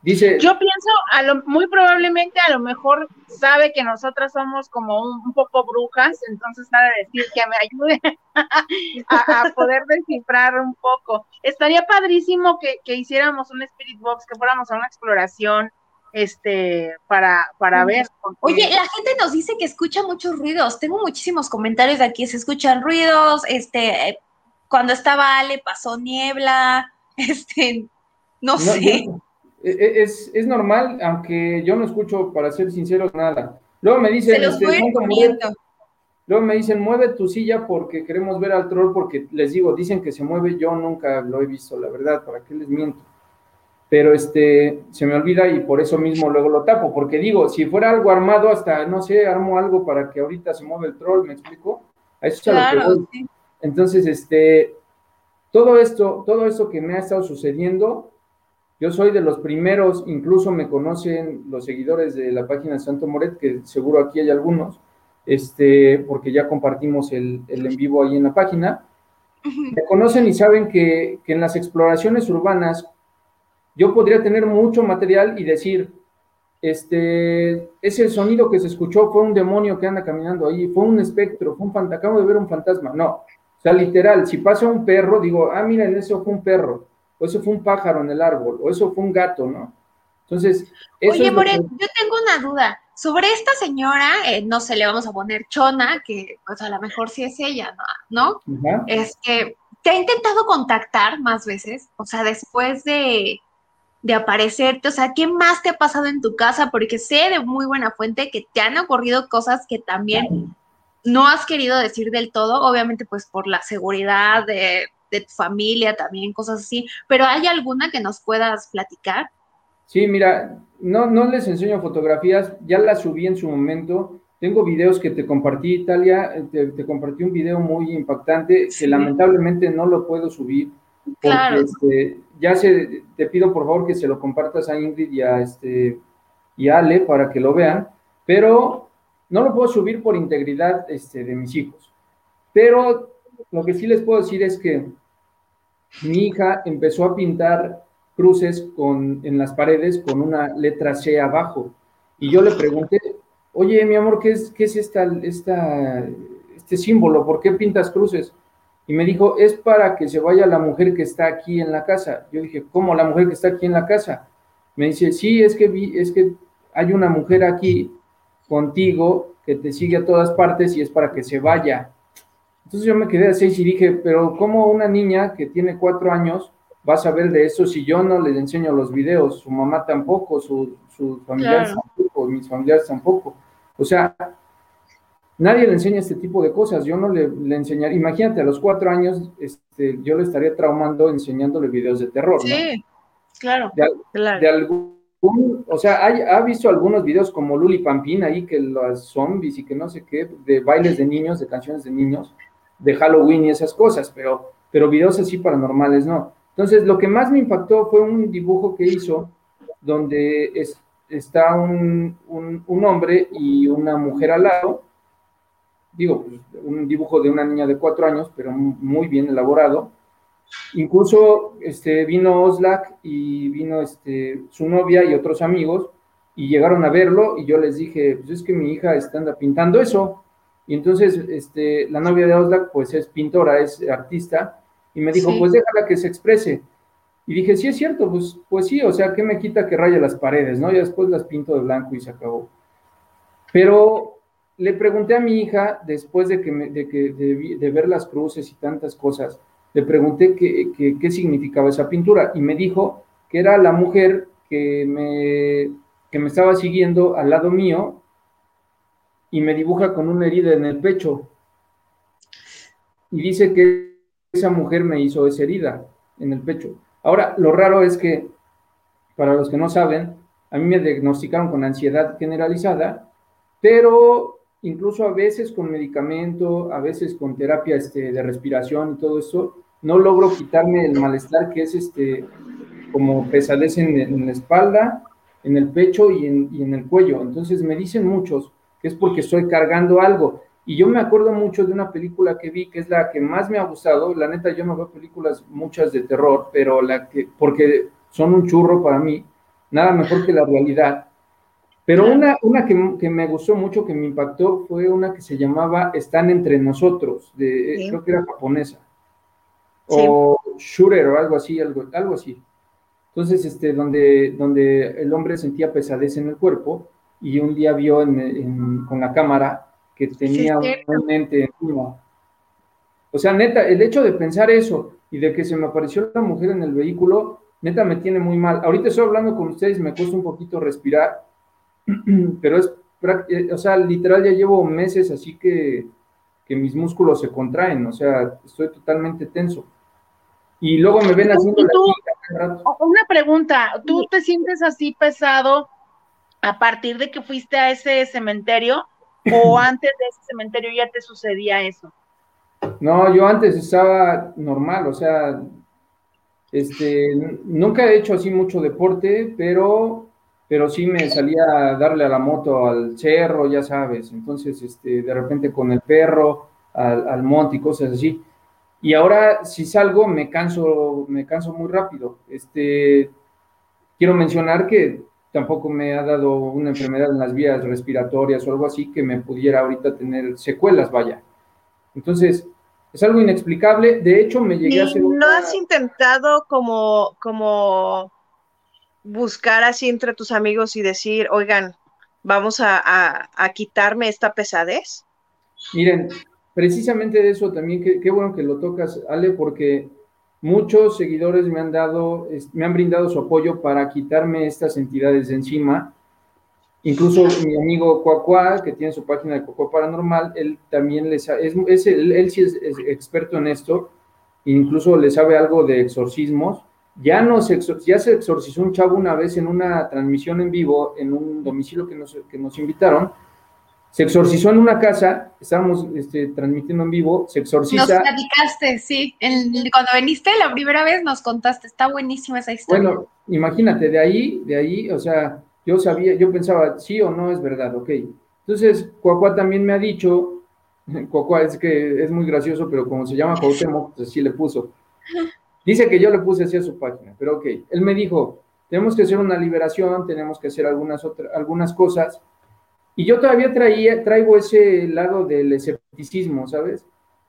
Dice. Yo pienso, a lo, muy probablemente a lo mejor sabe que nosotras somos como un, un poco brujas, entonces nada de decir que me ayude a, a, poder descifrar un poco. Estaría padrísimo que, que hiciéramos un Spirit Box, que fuéramos a una exploración, este, para, para ver. Oye, la gente nos dice que escucha muchos ruidos. Tengo muchísimos comentarios de aquí, se escuchan ruidos, este, cuando estaba Ale pasó niebla, este, no, no sé. No, e, e, es, es, normal, aunque yo no escucho, para ser sincero, nada. Luego me dicen, este, luego me dicen, mueve tu silla porque queremos ver al troll, porque les digo, dicen que se mueve, yo nunca lo he visto, la verdad, ¿para qué les miento? Pero este, se me olvida y por eso mismo luego lo tapo, porque digo, si fuera algo armado, hasta, no sé, armo algo para que ahorita se mueva el troll, ¿me explico? A eso es claro, a lo que voy. Sí. Entonces, este, todo esto, todo esto que me ha estado sucediendo, yo soy de los primeros, incluso me conocen los seguidores de la página Santo Moret, que seguro aquí hay algunos, este, porque ya compartimos el, el en vivo ahí en la página, me conocen y saben que, que en las exploraciones urbanas, yo podría tener mucho material y decir, este, ese sonido que se escuchó fue un demonio que anda caminando ahí, fue un espectro, fue un fantasma, acabo de ver un fantasma. No, o sea, literal, si pasa un perro, digo, ah, miren, eso fue un perro, o eso fue un pájaro en el árbol, o eso fue un gato, ¿no? Entonces, eso Oye, es More, que... yo tengo una duda. Sobre esta señora, eh, no sé, le vamos a poner Chona, que pues a lo mejor sí es ella, ¿no? ¿no? Es que te ha intentado contactar más veces, o sea, después de, de aparecerte, o sea, ¿qué más te ha pasado en tu casa? Porque sé de muy buena fuente que te han ocurrido cosas que también no has querido decir del todo, obviamente pues por la seguridad de, de tu familia también, cosas así, pero ¿hay alguna que nos puedas platicar? Sí, mira, no, no les enseño fotografías, ya las subí en su momento, tengo videos que te compartí, Italia, te, te compartí un video muy impactante sí. que lamentablemente no lo puedo subir Porque este, ya se, te pido por favor que se lo compartas a Ingrid y a, este, y Ale para que lo vean, pero no lo puedo subir por integridad este, de mis hijos. Pero lo que sí les puedo decir es que mi hija empezó a pintar cruces con, en las paredes con una letra C abajo. Y yo le pregunté, oye, mi amor, ¿qué es, qué es esta, esta, este símbolo? ¿Por qué pintas cruces? Y me dijo, es para que se vaya la mujer que está aquí en la casa. Yo dije, ¿cómo la mujer que está aquí en la casa? Me dice, sí, es que, vi, es que hay una mujer aquí contigo que te sigue a todas partes y es para que se vaya. Entonces yo me quedé a seis y dije, pero ¿cómo una niña que tiene cuatro años va a saber de eso si yo no le enseño los videos? Su mamá tampoco, sus familiares tampoco, mis familiares tampoco. O sea, nadie le enseña este tipo de cosas. Yo no le, le enseñaría, imagínate, a los cuatro años este, yo le estaría traumando enseñándole videos de terror. Sí, claro. De, claro. de algún o sea, ha visto algunos videos como Luli Pampín ahí, que los zombies y que no sé qué, de bailes de niños, de canciones de niños, de Halloween y esas cosas, pero, pero videos así paranormales no. Entonces, lo que más me impactó fue un dibujo que hizo donde es, está un, un, hombre y una mujer al lado. Digo, pues, un dibujo de una niña de cuatro años, pero muy bien elaborado. Incluso este, vino Oslak y vino este, su novia y otros amigos y llegaron a verlo y yo les dije, pues es que mi hija está anda pintando eso. Y entonces este, la novia de Oslak pues es pintora, es artista, y me dijo, pues déjala que se exprese. Y dije, sí es cierto, pues, pues sí, o sea, ¿qué me quita que raya las paredes, no? Y después las pinto de blanco y se acabó. Pero le pregunté a mi hija, después de, que, que de, ver las cruces y tantas cosas, le pregunté qué, qué, qué, significaba esa pintura y me dijo que era la mujer que me, que me estaba siguiendo al lado mío y me dibuja con una herida en el pecho. Y dice que esa mujer me hizo esa herida en el pecho. Ahora, lo raro es que, para los que no saben, a mí me diagnosticaron con ansiedad generalizada, pero incluso a veces con medicamento, a veces con terapia este, de respiración y todo eso, no logro quitarme el malestar que es este, como pesadez en, la espalda, en el pecho y en, y en el cuello. Entonces me dicen muchos, que es porque estoy cargando algo. Y yo me acuerdo mucho de una película que vi, que es la que más me ha gustado. La neta, yo no veo películas muchas de terror, pero la que, porque son un churro para mí, nada mejor que la realidad. Pero una, una que, me gustó mucho, que me impactó, fue una que se llamaba Están entre nosotros, de, creo que era japonesa. O Shooter o algo así, algo, algo así. Entonces, este, donde, donde el hombre sentía pesadez en el cuerpo y un día vio con la cámara que tenía un ente encima. O sea, neta, el hecho de pensar eso y de que se me apareció la mujer en el vehículo, neta me tiene muy mal. Ahorita estoy hablando con ustedes, me cuesta un poquito respirar, pero es, eh, o sea, literal ya llevo meses así que, que mis músculos se contraen, o sea, estoy totalmente tenso. Y luego me ven haciendo la Una pregunta, ¿tú te sientes así pesado a partir de que fuiste a ese cementerio o antes de ese cementerio ya te sucedía eso? No, yo antes estaba normal, o sea, este, nunca he hecho así mucho deporte, pero, pero sí me salía a darle a la moto al cerro, ya sabes, entonces, este, de repente con el perro, al, al monte y cosas así. Y ahora si salgo me canso, me canso muy rápido. Este, quiero mencionar que tampoco me ha dado una enfermedad en las vías respiratorias o algo así que me pudiera ahorita tener secuelas, vaya. Entonces, es algo inexplicable. De hecho, me llegué a hacer. ¿No has intentado como, como buscar así entre tus amigos y decir, oigan, vamos a, quitarme esta pesadez? Miren, precisamente de eso también, qué bueno que lo tocas, Ale, porque Muchos seguidores me han dado, me han brindado su apoyo para quitarme estas entidades de encima. Incluso mi amigo Cuacua, que tiene su página de Cuacua Paranormal, él también les es, es él, sí es, experto en esto, incluso le sabe algo de exorcismos. Ya, nos ya se exorcizó un chavo una vez en una transmisión en vivo en un domicilio que nos, que nos invitaron, se exorcizó en una casa, estábamos este, transmitiendo en vivo, se exorciza. Nos platicaste, sí, cuando viniste la primera vez nos contaste, está buenísima esa historia. Bueno, imagínate, de ahí, de ahí, o sea, yo sabía, yo pensaba, sí o no es verdad, ok. Entonces, Cuacua también me ha dicho, Cuacua es que es muy gracioso, pero como se llama Cuauhtémoc, pues así le puso. Dice que yo le puse así a su página, pero ok, él me dijo, tenemos que hacer una liberación, tenemos que hacer algunas, otras, algunas cosas, y yo todavía traía, traigo ese lado del escepticismo, ¿sabes?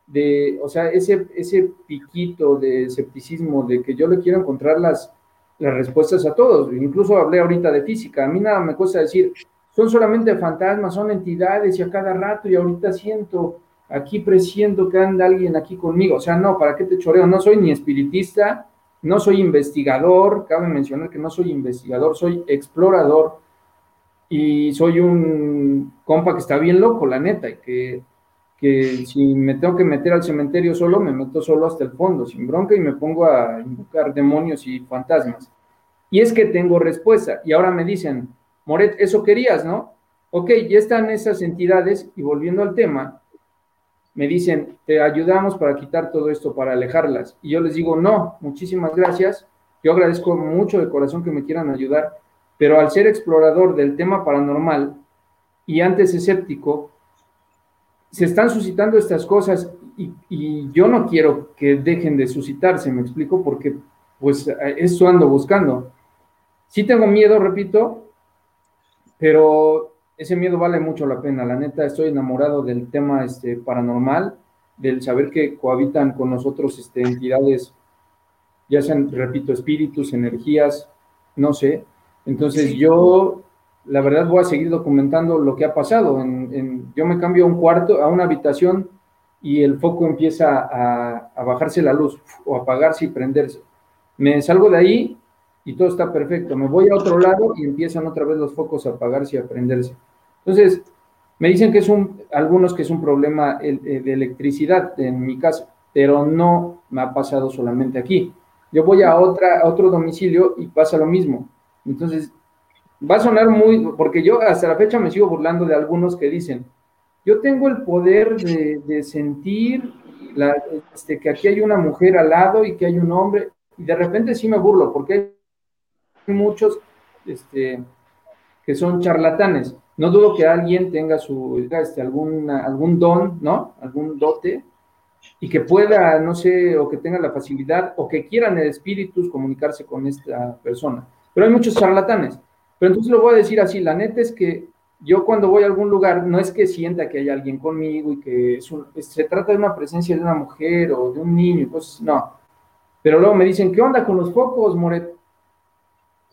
De, o sea, ese, ese piquito de escepticismo, de que yo le quiero encontrar las, las respuestas a todos. Incluso hablé ahorita de física. A mí nada me cuesta decir, son solamente fantasmas, son entidades y a cada rato y ahorita siento, aquí presiento que anda alguien aquí conmigo. O sea, no, ¿para qué te choreo? No soy ni espiritista, no soy investigador, cabe mencionar que no soy investigador, soy explorador y soy un compa que está bien loco, la neta, y que, que si me tengo que meter al cementerio solo, me meto solo hasta el fondo, sin bronca, y me pongo a invocar demonios y fantasmas. Y es que tengo respuesta. Y ahora me dicen, Moret, eso querías, ¿no? Ok, ya están esas entidades, y volviendo al tema, me dicen, te ayudamos para quitar todo esto, para alejarlas. Y yo les digo, no, muchísimas gracias. Yo agradezco mucho de corazón que me quieran ayudar, pero al ser explorador del tema paranormal y antes escéptico, se están suscitando estas cosas y, yo no quiero que dejen de suscitarse, me explico, porque pues eso ando buscando. Sí tengo miedo, repito, pero ese miedo vale mucho la pena. La neta, estoy enamorado del tema este, paranormal, del saber que cohabitan con nosotros este, entidades, ya sean, repito, espíritus, energías, no sé, entonces yo, la verdad, voy a seguir documentando lo que ha pasado. En, yo me cambio a un cuarto, a una habitación y el foco empieza a, bajarse la luz o apagarse y prenderse. Me salgo de ahí y todo está perfecto. Me voy a otro lado y empiezan otra vez los focos a apagarse y a prenderse. Entonces, me dicen que es un, algunos que es un problema eh, de electricidad en mi casa, pero no me ha pasado solamente aquí. Yo voy a, otra, a otro domicilio y pasa lo mismo. Entonces, va a sonar muy, porque yo hasta la fecha me sigo burlando de algunos que dicen, yo tengo el poder de, sentir este, que aquí hay una mujer al lado y que hay un hombre, y de repente sí me burlo, porque hay muchos este, que son charlatanes. No dudo que alguien tenga su, este, algún don, ¿no? Algún dote, y que pueda, no sé, o que tenga la facilidad, o que quieran el espíritu comunicarse con esta persona. Pero hay muchos charlatanes. Pero entonces lo voy a decir así, la neta es que yo cuando voy a algún lugar no es que sienta que hay alguien conmigo y que se trata de una presencia de una mujer o de un niño, pues no. Pero luego me dicen, ¿qué onda con los focos, Moret?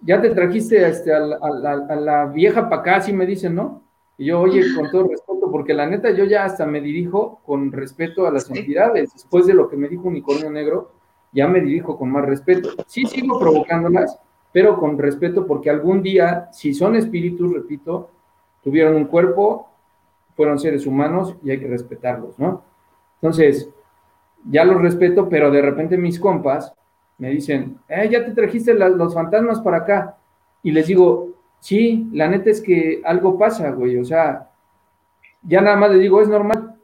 Ya te trajiste este, a, la, vieja para acá, así me dicen, ¿no? Y yo, oye, con todo respeto, porque la neta yo ya hasta me dirijo con respeto a las entidades. Después de lo que me dijo Unicornio Negro, ya me dirijo con más respeto. Sí sigo provocándolas, pero con respeto porque algún día, si son espíritus, repito, tuvieron un cuerpo, fueron seres humanos y hay que respetarlos, ¿no? Entonces, ya los respeto, pero de repente mis compas me dicen, eh, ya te trajiste los fantasmas para acá. Y les digo, sí, la neta es que algo pasa, güey, o sea, ya nada más les digo, es normal,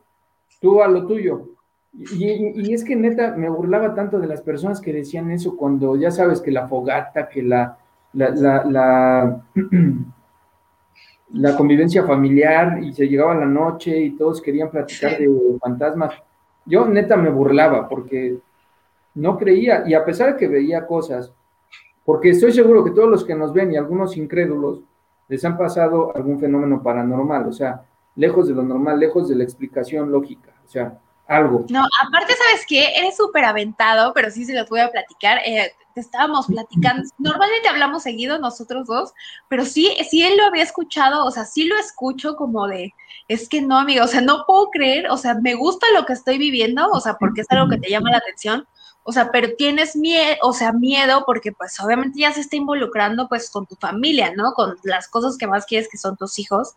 tú a lo tuyo. Y, es que neta, me burlaba tanto de las personas que decían eso cuando ya sabes que la fogata, que la, la, la, convivencia familiar y se llegaba la noche y todos querían platicar de fantasmas. Yo neta me burlaba porque no creía y a pesar de que veía cosas, porque estoy seguro que todos los que nos ven y algunos incrédulos les han pasado algún fenómeno paranormal, o sea, lejos de lo normal, lejos de la explicación lógica, o sea, algo. No, aparte, ¿sabes qué? Eres súper aventado, pero sí se los voy a platicar. Eh, te estábamos platicando. Normalmente hablamos seguido nosotros dos, pero sí, sí él lo había escuchado, o sea, sí lo escucho como de, es que no, amigo, o sea, no puedo creer, o sea, me gusta lo que estoy viviendo, o sea, porque es algo que te llama la atención, o sea, pero tienes miedo, o sea, miedo porque pues obviamente ya se está involucrando pues con tu familia, ¿no? Con las cosas que más quieres que son tus hijos.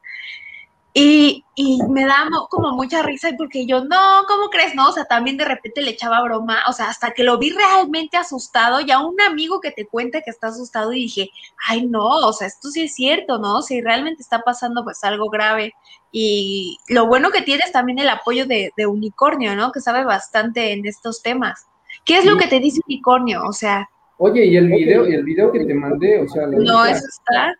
Y, y, me da como mucha risa porque yo, no, ¿cómo crees? No, o sea, también de repente le echaba broma, o sea, hasta que lo vi realmente asustado, ya un amigo que te cuente que está asustado y dije, ay, no, o sea, esto sí es cierto, ¿no? Si realmente está pasando pues algo grave. Y lo bueno que tienes también el apoyo de, de Unicornio, ¿no? Que sabe bastante en estos temas. ¿Qué es lo que te dice Unicornio? O sea... Oye, y el video, y el video que te mandé, o sea... no, eso está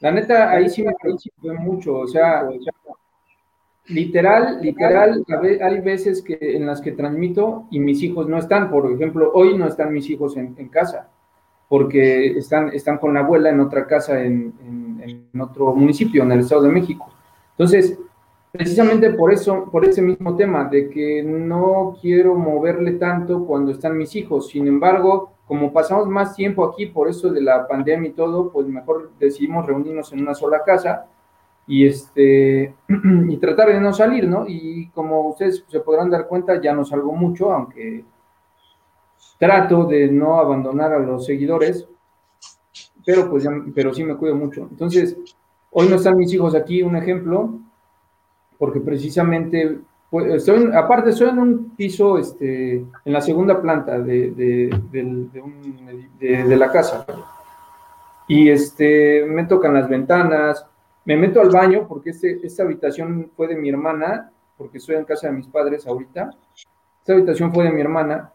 la neta, ahí sí me preocupé mucho, o sea, literal, literal, hay veces que en las que transmito y mis hijos no están, por ejemplo, hoy no están mis hijos en, casa, porque están, están con la abuela en otra casa en, en, otro municipio, en el Estado de México. Entonces, precisamente por eso, por ese mismo tema, de que no quiero moverle tanto cuando están mis hijos, sin embargo, como pasamos más tiempo aquí por eso de la pandemia y todo, pues mejor decidimos reunirnos en una sola casa y este y tratar de no salir, ¿no? Y como ustedes se podrán dar cuenta, ya no salgo mucho, aunque trato de no abandonar a los seguidores, pero pues pero sí me cuido mucho. Entonces, hoy no están mis hijos aquí, un ejemplo, porque precisamente pues, estoy, aparte, estoy en un piso, este, en la segunda planta de, de, la casa. Y este, me tocan las ventanas, me meto al baño porque este, esta habitación fue de mi hermana, porque estoy en casa de mis padres ahorita. Esta habitación fue de mi hermana.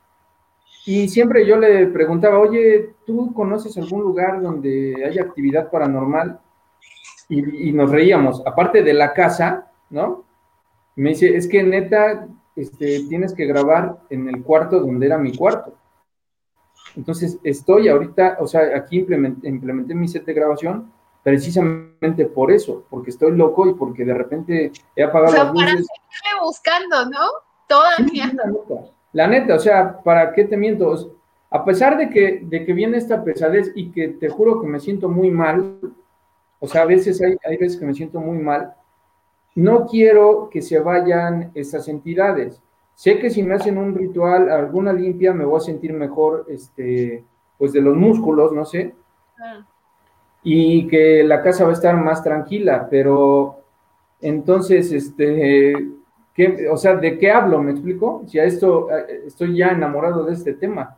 Y siempre yo le preguntaba, oye, ¿tú conoces algún lugar donde haya actividad paranormal? Y, y nos reíamos, aparte de la casa, ¿no? Me dice, es que neta, este, tienes que grabar en el cuarto donde era mi cuarto. Entonces, estoy ahorita, o sea, aquí implementé, implementé mi set de grabación precisamente por eso, porque estoy loco y porque de repente he apagado o sea, las luces. Para buscando, ¿no? Todavía. la, neta, la neta, o sea, ¿para qué te miento? A pesar de que, de que viene esta pesadez y que te juro que me siento muy mal, o sea, a veces hay, hay veces que me siento muy mal, no quiero que se vayan esas entidades. Sé que si me hacen un ritual, alguna limpia, me voy a sentir mejor, este, pues de los músculos, no sé. Ah. Y que la casa va a estar más tranquila, pero entonces, este, ¿qué, o sea, ¿de qué hablo? ¿Me explico? Si a esto estoy ya enamorado de este tema.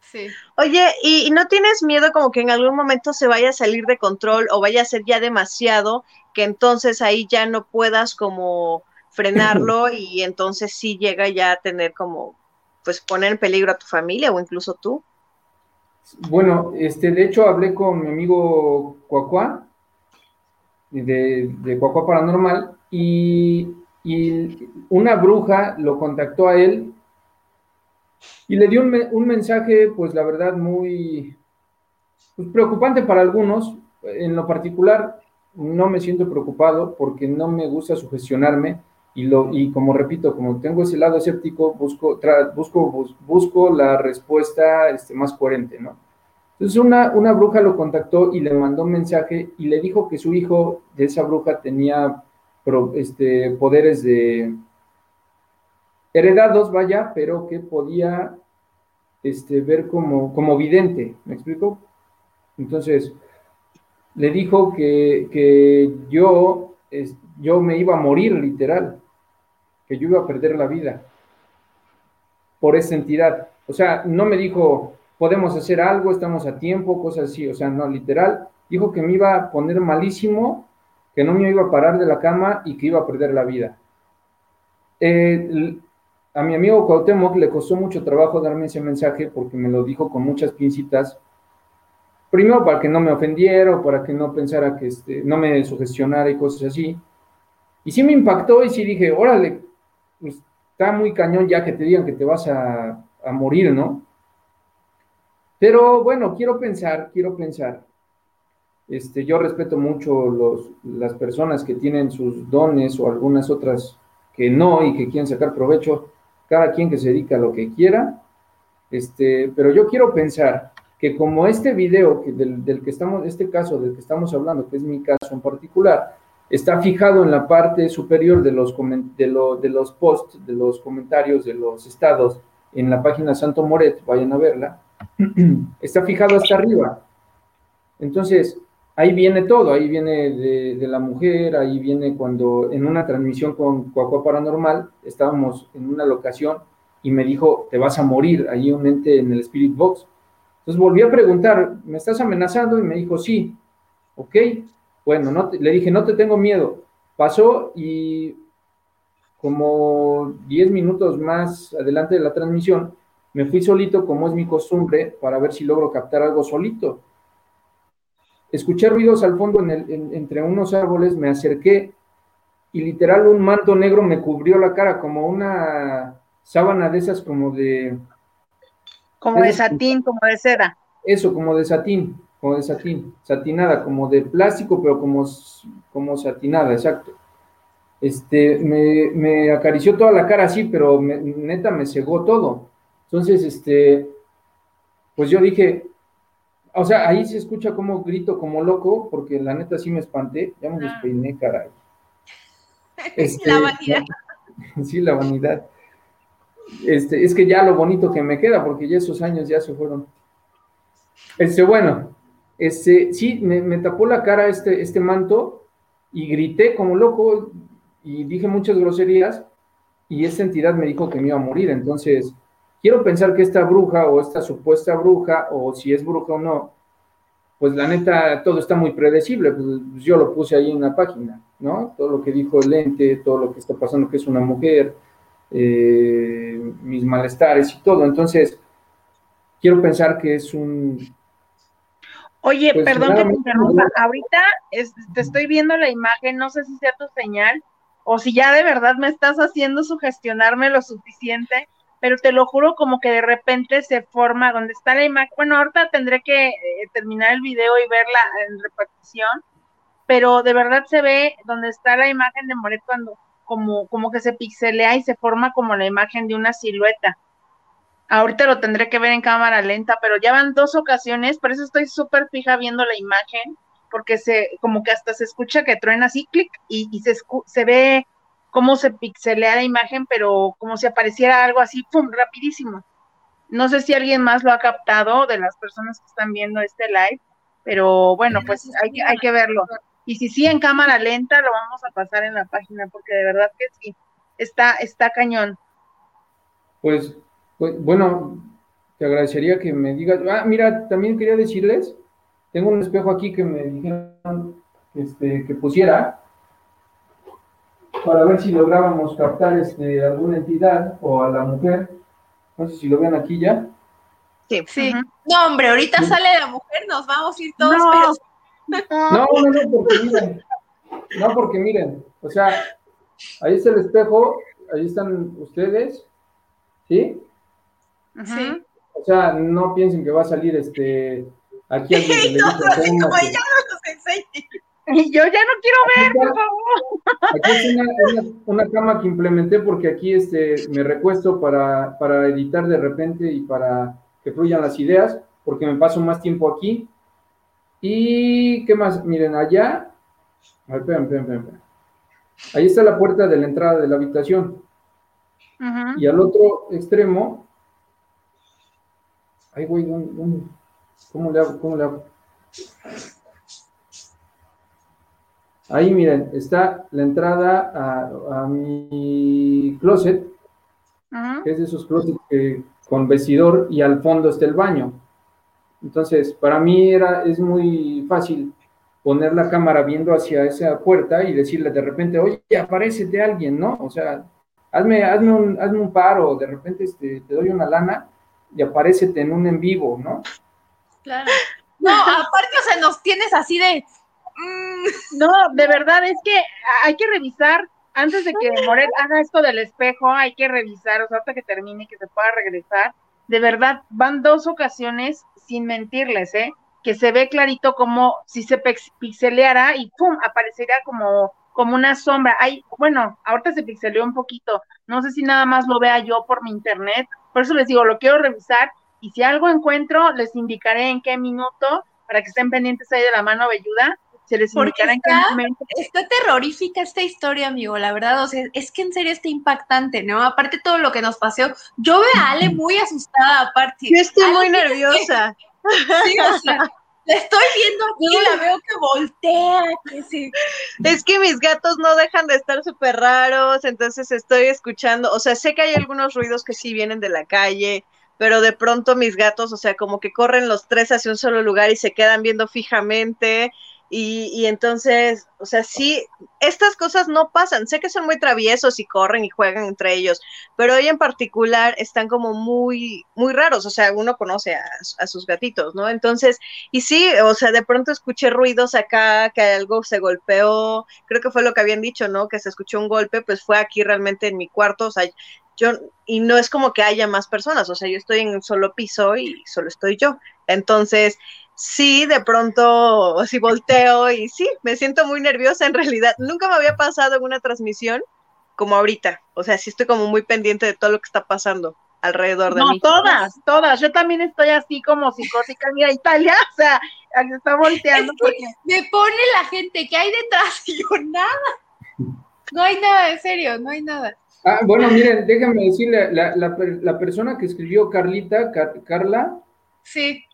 Sí. Oye, ¿y, no tienes miedo como que en algún momento se vaya a salir de control o vaya a ser ya demasiado que entonces ahí ya no puedas como frenarlo y entonces sí llega ya a tener como, pues poner en peligro a tu familia o incluso tú? Bueno, este, de hecho hablé con mi amigo Cuacuá, de, de Cuacuá Paranormal, y, y una bruja lo contactó a él y le dio un, mensaje, pues la verdad, muy pues, preocupante para algunos. En lo particular, no me siento preocupado porque no me gusta sugestionarme y, lo, y como repito, como tengo ese lado escéptico, busco, busco, busco la respuesta este, más coherente, ¿no? Entonces una, una bruja lo contactó y le mandó un mensaje y le dijo que su hijo de esa bruja tenía este, poderes de, heredados, vaya, pero que podía este, ver como, como vidente, ¿me explico? Entonces, le dijo que, yo, yo me iba a morir literal, que yo iba a perder la vida por esa entidad. O sea, no me dijo, podemos hacer algo, estamos a tiempo, cosas así, o sea, no, literal, dijo que me iba a poner malísimo, que no me iba a parar de la cama y que iba a perder la vida. Eh, a mi amigo Cuauhtémoc le costó mucho trabajo darme ese mensaje porque me lo dijo con muchas pincitas. Primero para que no me ofendiera o para que no pensara que este, no me sugestionara y cosas así. Y sí me impactó y sí dije, órale, pues, está muy cañón ya que te digan que te vas a, morir, ¿no? Pero bueno, quiero pensar, quiero pensar. Este, yo respeto mucho las personas que tienen sus dones o algunas otras que no y que quieren sacar provecho cada quien que se dedica a lo que quiera, este, pero yo quiero pensar que como este video que del, que estamos, este caso del que estamos hablando, que es mi caso en particular, está fijado en la parte superior de los, de, de los posts, de los comentarios de los estados en la página Santo Moret, vayan a verla, está fijado hasta arriba. Entonces, ahí viene todo, ahí viene de, la mujer, ahí viene cuando en una transmisión con Cuacua Paranormal estábamos en una locación y me dijo, te vas a morir, ahí un ente en el Spirit Box. Entonces volví a preguntar, ¿me estás amenazando? Y me dijo, sí, ok, bueno, no le dije, no te tengo miedo. Pasó y como 10 minutos más adelante de la transmisión, me fui solito, como es mi costumbre, para ver si logro captar algo solito. Escuché ruidos al fondo entre unos árboles, me acerqué y literal un manto negro me cubrió la cara, como una sábana de esas como de... Como de, satín, como de seda. Eso, como de satín, como de satín, satinada, como de plástico, pero como, como satinada, exacto. Este, me, me acarició toda la cara así, pero neta me cegó todo. Entonces, este, pues yo dije, o sea, ahí se escucha como grito como loco, porque la neta sí me espanté, ya me ah. despeiné, caray. Este, la vanidad. Sí, la vanidad. Este, es que ya lo bonito que me queda, porque ya esos años ya se fueron. Este, bueno, este, sí, me, me tapó la cara este, este manto y grité como loco y dije muchas groserías y esta entidad me dijo que me iba a morir, entonces quiero pensar que esta bruja o esta supuesta bruja, o si es bruja o no, pues la neta, todo está muy predecible, pues yo lo puse ahí en la página, ¿no? Todo lo que dijo el ente, todo lo que está pasando que es una mujer, eh, mis malestares y todo. Entonces, quiero pensar que es un... Oye, pues, perdón que te interrumpa, ahorita te estoy viendo la imagen, no sé si sea tu señal o si ya de verdad me estás haciendo sugestionarme lo suficiente pero te lo juro como que de repente se forma donde está la imagen. Bueno, ahorita tendré que eh, terminar el video y verla en repetición, pero de verdad se ve donde está la imagen de Moret cuando como, como que se pixelea y se forma como la imagen de una silueta. Ahorita lo tendré que ver en cámara lenta, pero ya van dos ocasiones, por eso estoy súper fija viendo la imagen, porque se, como que hasta se escucha que truena así, clic, y, y se, se ve cómo se pixelea la imagen, pero como si apareciera algo así, ¡pum!, rapidísimo. No sé si alguien más lo ha captado de las personas que están viendo este live, pero bueno, pues hay que, verlo. Y si sí en cámara lenta, lo vamos a pasar en la página, porque de verdad que sí, está, está cañón. Pues, pues bueno, te agradecería que me digas. Ah, mira, también quería decirles, tengo un espejo aquí que me dijeron este, que pusiera, para ver si lográbamos captar este, alguna entidad o a la mujer. No sé si lo ven aquí ya. Sí, sí. No, hombre, ahorita sale la mujer, nos vamos a ir todos, no. pero... No, no, no, porque miren, no, porque miren, o sea, ahí está el espejo, ahí están ustedes, ¿sí? Sí. O sea, no piensen que va a salir este aquí alguien que le no, como y yo ya no quiero ver, por favor. Aquí es una, cama que implementé porque aquí este, me recuesto para, para editar de repente y para que fluyan las ideas, porque me paso más tiempo aquí. Y, ¿qué más? Miren, allá. A ver, esperen, esperen, esperen. Ahí está la puerta de la entrada de la habitación. Y al otro extremo. Ahí voy, ¿cómo le hago? ¿Cómo le hago? Ahí miren, está la entrada a, mi closet, que es de esos closets con vestidor y al fondo está el baño. Entonces, para mí era, es muy fácil poner la cámara viendo hacia esa puerta y decirle de repente, oye, aparecete alguien, ¿no? O sea, hazme, hazme, un, hazme un paro, de repente este, te doy una lana y aparecete en un en vivo, ¿no? Claro. No, aparte, o sea, nos tienes así de. No, de verdad es que hay que revisar antes de que Moret haga esto del espejo, hay que revisar, o sea, hasta que termine y que se pueda regresar. De verdad, van dos ocasiones sin mentirles, ¿eh? Que se ve clarito como si se pixeleara y ¡pum! aparecería como, como una sombra. Hay, bueno, ahorita se pixeleó un poquito. No sé si nada más lo vea yo por mi internet. Por eso les digo, lo quiero revisar y si algo encuentro, les indicaré en qué minuto para que estén pendientes ahí de la mano velluda se les Porque está, está terrorífica esta historia, amigo, la verdad, o sea, es que en serio está impactante, ¿no? Aparte todo lo que nos pasó, yo veo a Ale muy asustada, aparte. Yo estoy muy nerviosa. Sí, o sea, La estoy viendo aquí, la veo que voltea, que sí. Es que mis gatos no dejan de estar súper raros, entonces estoy escuchando, o sea, sé que hay algunos ruidos que sí vienen de la calle, pero de pronto mis gatos, o sea, como que corren los tres hacia un solo lugar y se quedan viendo fijamente y, entonces, o sea, sí, estas cosas no pasan. Sé que son muy traviesos y corren y juegan entre ellos, pero hoy en particular están como muy, muy raros. O sea, uno conoce a, sus gatitos, ¿no? Entonces, y sí, o sea, de pronto escuché ruidos acá, que algo se golpeó. Creo que fue lo que habían dicho, ¿no? Que se escuchó un golpe, pues fue aquí realmente en mi cuarto. O sea, yo, y no es como que haya más personas. O sea, yo estoy en un solo piso y solo estoy yo. Entonces, sí, de pronto así volteo y sí, me siento muy nerviosa en realidad. Nunca me había pasado en una transmisión como ahorita. O sea, sí estoy como muy pendiente de todo lo que está pasando alrededor de mí. No, todas, todas. Yo también estoy así como psicótica. Mira, Italia, o sea, está volteando. Me pone la gente que hay detrás y yo nada. No hay nada, en serio, no hay nada. Ah, bueno, miren, déjame decirle, la, la, la persona que escribió Carlita, Carla. Sí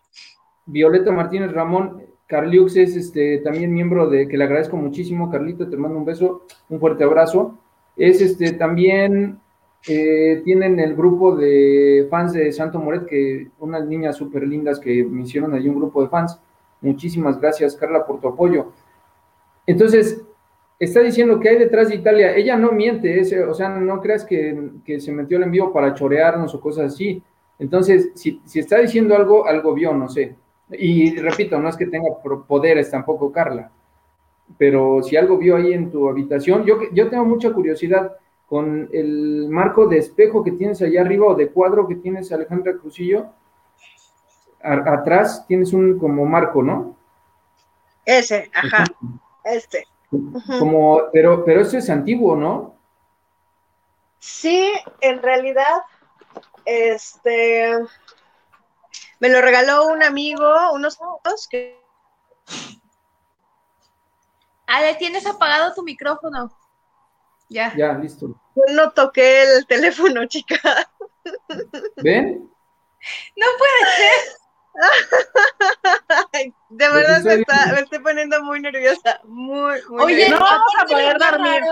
Violeta Martínez Ramón, Carliux es este, también miembro de, que le agradezco muchísimo, Carlito, te mando un beso, un fuerte abrazo. Es este, también, eh, tienen el grupo de fans de Santo Moret, que unas niñas súper lindas que me hicieron allí un grupo de fans. Muchísimas gracias, Carla, por tu apoyo. Entonces, está diciendo que hay detrás de Italia. Ella no miente, o sea, no creas que, que, se metió el envío para chorearnos o cosas así. Entonces, si, si está diciendo algo, algo vio, no sé. Y repito, no es que tenga poderes tampoco Carla, pero si algo vio ahí en tu habitación, yo, yo tengo mucha curiosidad con el marco de espejo que tienes allá arriba o de cuadro que tienes Alejandra Crucillo, atrás tienes un como marco, ¿no? Ese, ajá, este. Como, pero, pero eso es antiguo, ¿no? Sí, en realidad, este, me lo regaló un amigo, unos dos que... Ale, tienes apagado tu micrófono. Ya. Ya, listo. Yo no toqué el teléfono, chica. ¿Ven? No puede ser. de verdad me, está, me, estoy poniendo muy nerviosa. Muy, muy Oye, nerviosa. no vamos a poder dormir.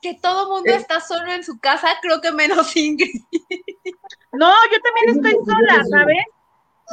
Que todo mundo está solo en su casa, creo que menos Ingrid. No, yo también estoy sola, ¿sabes?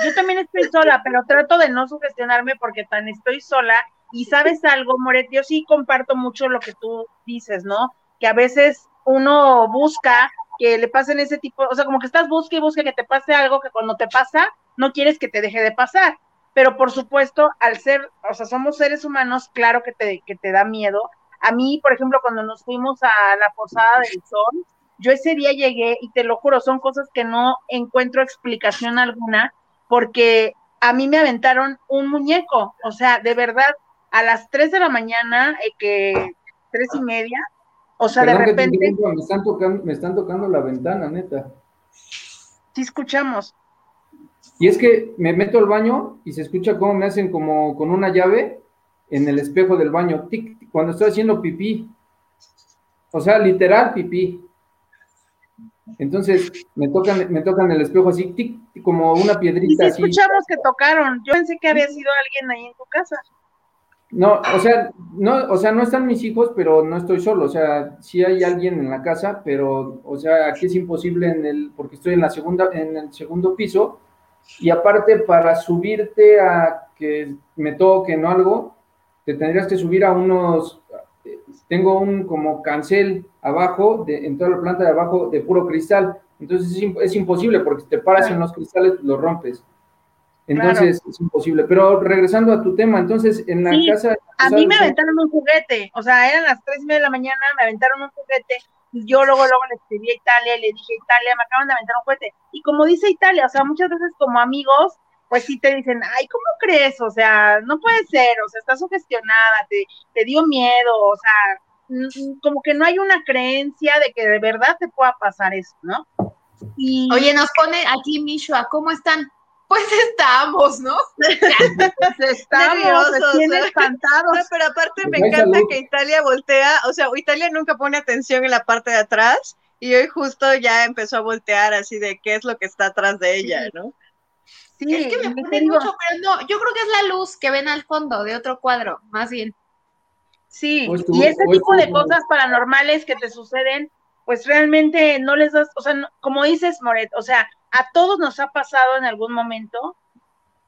Yo también estoy sola, pero trato de no sugestionarme porque tan estoy sola. Y sabes algo, Moret, yo sí comparto mucho lo que tú dices, ¿no? Que a veces uno busca que le pasen ese tipo, o sea, como que estás busca y busca que te pase algo que cuando te pasa, no quieres que te deje de pasar. Pero por supuesto, al ser, o sea, somos seres humanos, claro que te, que te da miedo. A mí, por ejemplo, cuando nos fuimos a la Posada del Sol, yo ese día llegué y te lo juro, son cosas que no encuentro explicación alguna, porque a mí me aventaron un muñeco, o sea, de verdad, a las 3 de la mañana, eh, que tres y media, o sea, de repente... me, están tocando, me están tocando la ventana, neta. Sí, escuchamos. Y es que me meto al baño y se escucha cómo me hacen como con una llave en el espejo del baño, tic, cuando estoy haciendo pipí. O sea, literal pipí. Entonces me tocan, me tocan el espejo así, tic, como una piedrita. Y si escuchamos que tocaron. Yo pensé que había sido alguien ahí en tu casa. No, o sea, no, o sea, no están mis hijos, pero no estoy solo. O sea, sí hay alguien en la casa, pero, o sea, aquí es imposible en el, porque estoy en la segunda, en el segundo piso. Y aparte, para subirte a que me toquen o algo, te tendrías que subir a unos, tengo un como cancel abajo, de, en toda la planta de abajo, de puro cristal. Entonces es, imposible porque si te paras en los cristales, los rompes. Entonces es imposible. Pero regresando a tu tema, entonces en la casa. A mí me aventaron un juguete, o sea, eran las tres y media de la mañana, me aventaron un juguete. Y yo luego, luego le escribí a Italia y le dije, Italia, me acaban de aventar un juguete. Y como dice Italia, o sea, muchas veces como amigos, pues sí te dicen, ay, ¿cómo crees? O sea, no puede ser, o sea, estás sugestionada, te, te dio miedo, o sea, como que no hay una creencia de que de verdad te pueda pasar eso, ¿no? Y... Oye, nos pone aquí Mishua, ¿cómo están? Pues estamos, ¿no? estamos, recién espantados. No, pero aparte me encanta que Italia voltea, o sea, Italia nunca pone atención en la parte de atrás y hoy justo ya empezó a voltear así de qué es lo que está atrás de ella, ¿no? Sí, es que me pone mucho, pero no, yo creo que es la luz que ven al fondo de otro cuadro, más bien. Sí, y ese tipo de cosas paranormales que te suceden, pues realmente no les das, o sea, como dices, Moret, o sea, a todos nos ha pasado en algún momento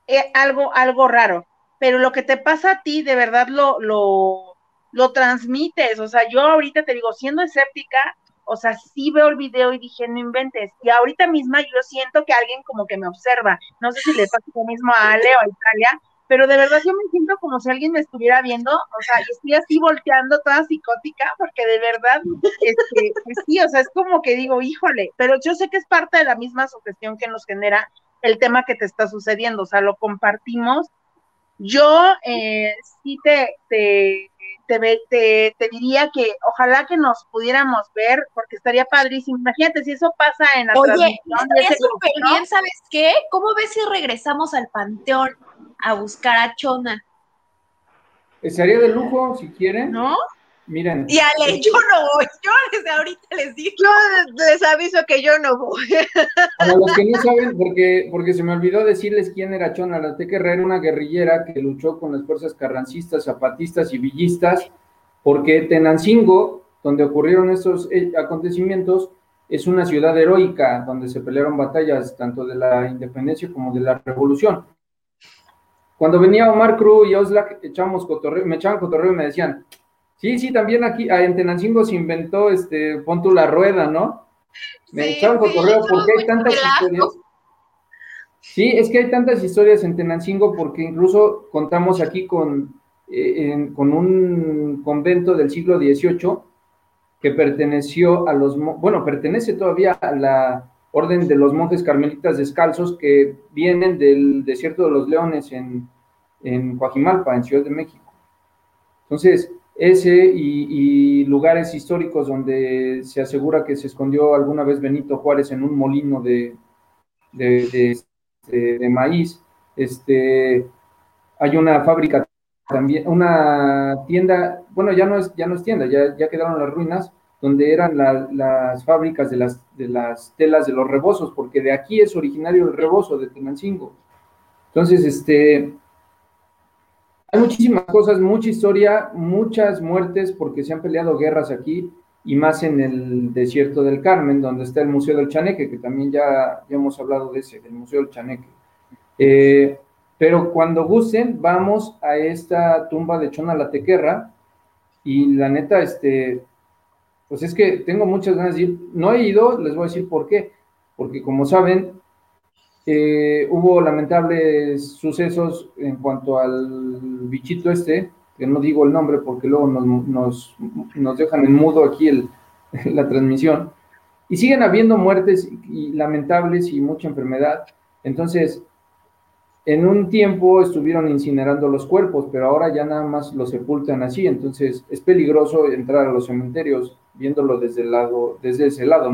eh, algo, algo raro, pero lo que te pasa a ti, de verdad lo, lo, lo transmites, o sea, yo ahorita te digo, siendo escéptica, o sea, sí veo el video y dije, no inventes. Y ahorita misma yo siento que alguien como que me observa. No sé si le pasa lo mismo a Ale o a Italia, pero de verdad yo me siento como si alguien me estuviera viendo, o sea, y estoy así volteando toda psicótica, porque de verdad, este, pues sí, o sea, es como que digo, híjole, pero yo sé que es parte de la misma sugestión que nos genera el tema que te está sucediendo, o sea, lo compartimos. Yo eh, sí te, te te, te, diría que ojalá que nos pudiéramos ver, porque estaría padrísimo. Imagínate si eso pasa en la Oye, estaría súper bien, ¿sabes qué? ¿Cómo ves si regresamos al panteón a buscar a Chona? Estaría de lujo, si quieren. ¿No? Miren. Y Ale, yo no voy, yo desde ahorita les digo. Yo les aviso que yo no voy. Para los que no saben, porque, porque se me olvidó decirles quién era Chona La Tequerra, era una guerrillera que luchó con las fuerzas carrancistas, zapatistas y villistas, porque Tenancingo, donde ocurrieron estos eh, acontecimientos, es una ciudad heroica, donde se pelearon batallas tanto de la independencia como de la revolución. Cuando venía Omar Cruz y Oslak, echamos cotorreo, me echaban cotorreo y me decían, Sí, sí, también aquí ah, en Tenancingo se inventó, este, pon tú la rueda, ¿no? Me sí, echaron por correo, porque hay tantas historias? Sí, es que hay tantas historias en Tenancingo porque incluso contamos aquí con, eh, con un convento del siglo XVIII que perteneció a los, bueno, pertenece todavía a la orden de los monjes carmelitas descalzos que vienen del desierto de los leones en, en Coajimalpa, en Ciudad de México. Entonces, ese y, lugares históricos donde se asegura que se escondió alguna vez Benito Juárez en un molino de, de, este, maíz. Este, hay una fábrica también, una tienda, bueno, ya no es, ya no es tienda, ya, ya quedaron las ruinas, donde eran las fábricas de las, de las telas de los rebozos, porque de aquí es originario el rebozo de Tenancingo. Entonces, este, muchísimas cosas, mucha historia, muchas muertes porque se han peleado guerras aquí y más en el desierto del Carmen, donde está el Museo del Chaneque, que también ya, hemos hablado de ese, del Museo del Chaneque. Eh, pero cuando gusten, vamos a esta tumba de Chona la Tequerra y la neta, este, pues es que tengo muchas ganas de ir. No he ido, les voy a decir por qué. Porque como saben, eh, hubo lamentables sucesos en cuanto al bichito este, que no digo el nombre porque luego nos, nos, dejan en mudo aquí el, la transmisión, y siguen habiendo muertes y lamentables y mucha enfermedad. Entonces, en un tiempo estuvieron incinerando los cuerpos, pero ahora ya nada más los sepultan así, entonces es peligroso entrar a los cementerios viéndolo desde el lado, desde ese lado,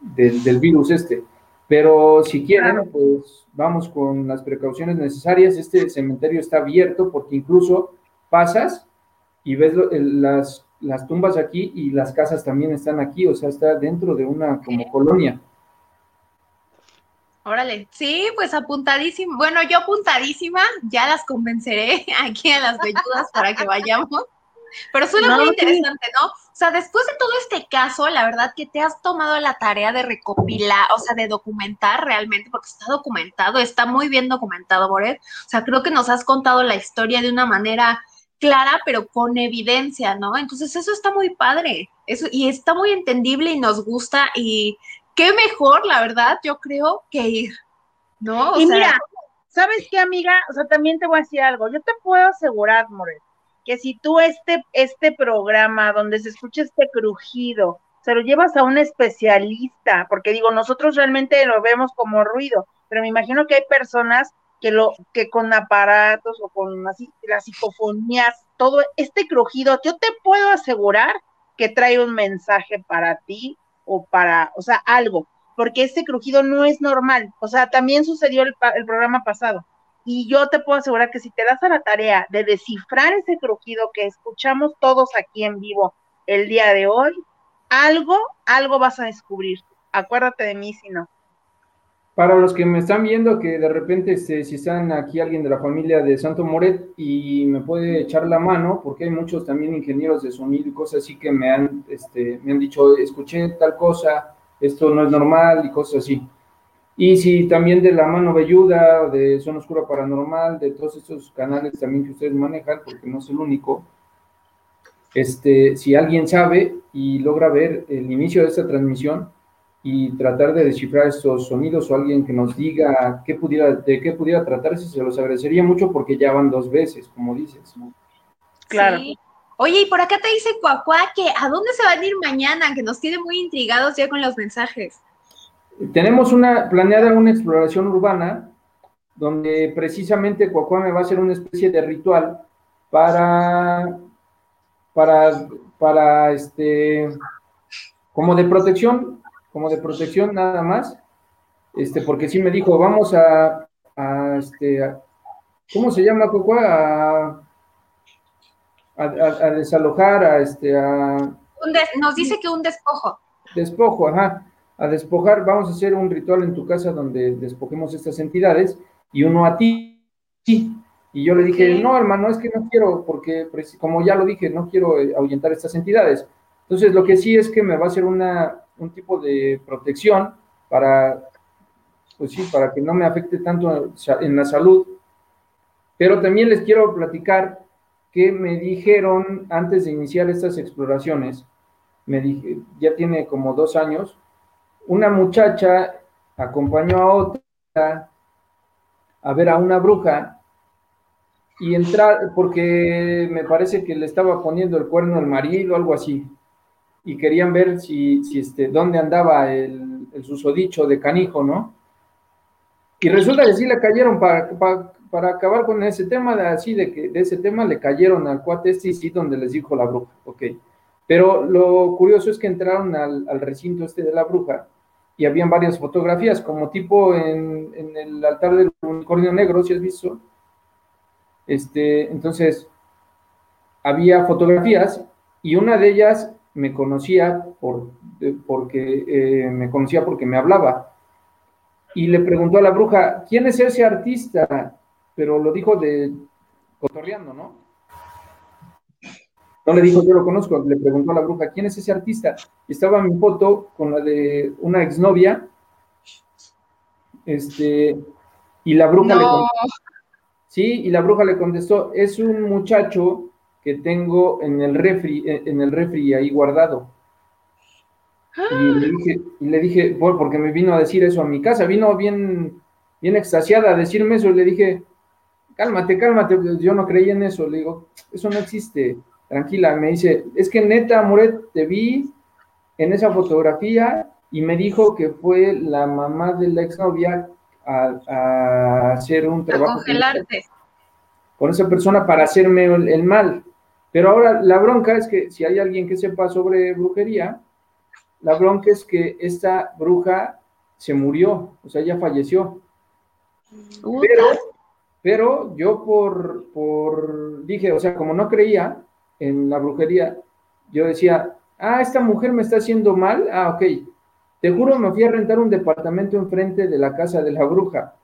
del virus este. Pero si quieren, pues vamos con las precauciones necesarias. Este cementerio está abierto porque incluso pasas y ves las, las tumbas aquí y las casas también están aquí, o sea, está dentro de una como colonia. Órale, sí, pues apuntadísimo. Bueno, yo apuntadísima, ya las convenceré aquí a las velludas para que vayamos. Pero suena muy interesante, ¿no? O sea, después de todo este caso, la verdad que te has tomado la tarea de recopilar, o sea, de documentar realmente, porque está documentado, está muy bien documentado, Boret. O sea, creo que nos has contado la historia de una manera clara, pero con evidencia, ¿no? Entonces, eso está muy padre. Eso, y está muy entendible y nos gusta. Y qué mejor, la verdad, yo creo, que ir, ¿no? y mira, ¿sabes qué, amiga? O sea, también te voy a decir algo. Yo te puedo asegurar, Moret, que si tú este, este programa donde se escucha este crujido, se lo llevas a un especialista, porque digo, nosotros realmente lo vemos como ruido, pero me imagino que hay personas que lo que con aparatos o con así las psicofonías, todo este crujido, yo te puedo asegurar que trae un mensaje para ti o para, o sea, algo, porque este crujido no es normal, o sea, también sucedió el, el programa pasado y yo te puedo asegurar que si te das a la tarea de descifrar ese crujido que escuchamos todos aquí en vivo el día de hoy, algo, algo vas a descubrir. Acuérdate de mí si no. para los que me están viendo, que de repente, este, si están aquí alguien de la familia de Santo Moret y me puede echar la mano, porque hay muchos también ingenieros de sonido y cosas así que me han, este, me han dicho, escuché tal cosa, esto no es normal y cosas así. Y si también de la mano velluda, de Zona Oscura Paranormal, de todos estos canales también que ustedes manejan, porque no es el único, este, si alguien sabe y logra ver el inicio de esta transmisión, y tratar de descifrar estos sonidos o alguien que nos diga qué pudiera, de qué pudiera tratarse, se los agradecería mucho porque ya van dos veces, como dices. Claro. Oye, y por acá te dice Cuacuá que a dónde se van a ir mañana, que nos tiene muy intrigados ya con los mensajes. Tenemos una planeada una exploración urbana donde precisamente Cuacuá me va a hacer una especie de ritual para para para este como de protección como de protección nada más, este, porque sí me dijo, vamos a, a este, ¿cómo se llama, Coco? A, a, desalojar, a este, a... nos dice que un despojo. Despojo, ajá, a despojar, vamos a hacer un ritual en tu casa donde despojemos estas entidades y uno a ti. Y yo le dije, no, hermano, es que no quiero, porque como ya lo dije, no quiero eh, ahuyentar estas entidades. Entonces, lo que sí es que me va a hacer una, un tipo de protección para, pues sí, para que no me afecte tanto en la salud. Pero también les quiero platicar que me dijeron antes de iniciar estas exploraciones, me dije, ya tiene como dos años, una muchacha acompañó a otra a ver a una bruja y entrar, porque me parece que le estaba poniendo el cuerno al marido, algo así y querían ver si, este, dónde andaba el, el, susodicho de canijo, ¿no? Y resulta que sí le cayeron para, para, acabar con ese tema, de, así de que de ese tema le cayeron al cuate este y sí, donde les dijo la bruja, ok. Pero lo curioso es que entraron al, al recinto este de la bruja y habían varias fotografías, como tipo en, el altar del unicornio negro, si has visto. Este, entonces, había fotografías y una de ellas me conocía por, porque eh, me conocía porque me hablaba. Y le preguntó a la bruja, ¿quién es ese artista? Pero lo dijo de cotorreando, ¿no? No le dijo, yo lo conozco, le preguntó a la bruja, ¿quién es ese artista? Y estaba mi foto con la de una exnovia, este, y la bruja le contestó, sí, y la bruja le contestó, es un muchacho que tengo en el refri, eh, en el refri ahí guardado. Y le dije, y le dije porque me vino a decir eso a mi casa, vino bien, bien extasiada a decirme eso, y le dije, cálmate, cálmate, yo no creí en eso, le digo, eso no existe, tranquila, me dice, es que neta, Moret, te vi en esa fotografía y me dijo que fue la mamá de la exnovia a, a hacer un trabajo con esa persona para hacerme el mal. Pero ahora la bronca es que si hay alguien que sepa sobre brujería, la bronca es que esta bruja se murió, o sea, ya falleció. Pero, pero yo por, por, dije, o sea, como no creía en la brujería, yo decía, ah, esta mujer me está haciendo mal, ah, ok. Te juro, me fui a rentar un departamento enfrente de la casa de la bruja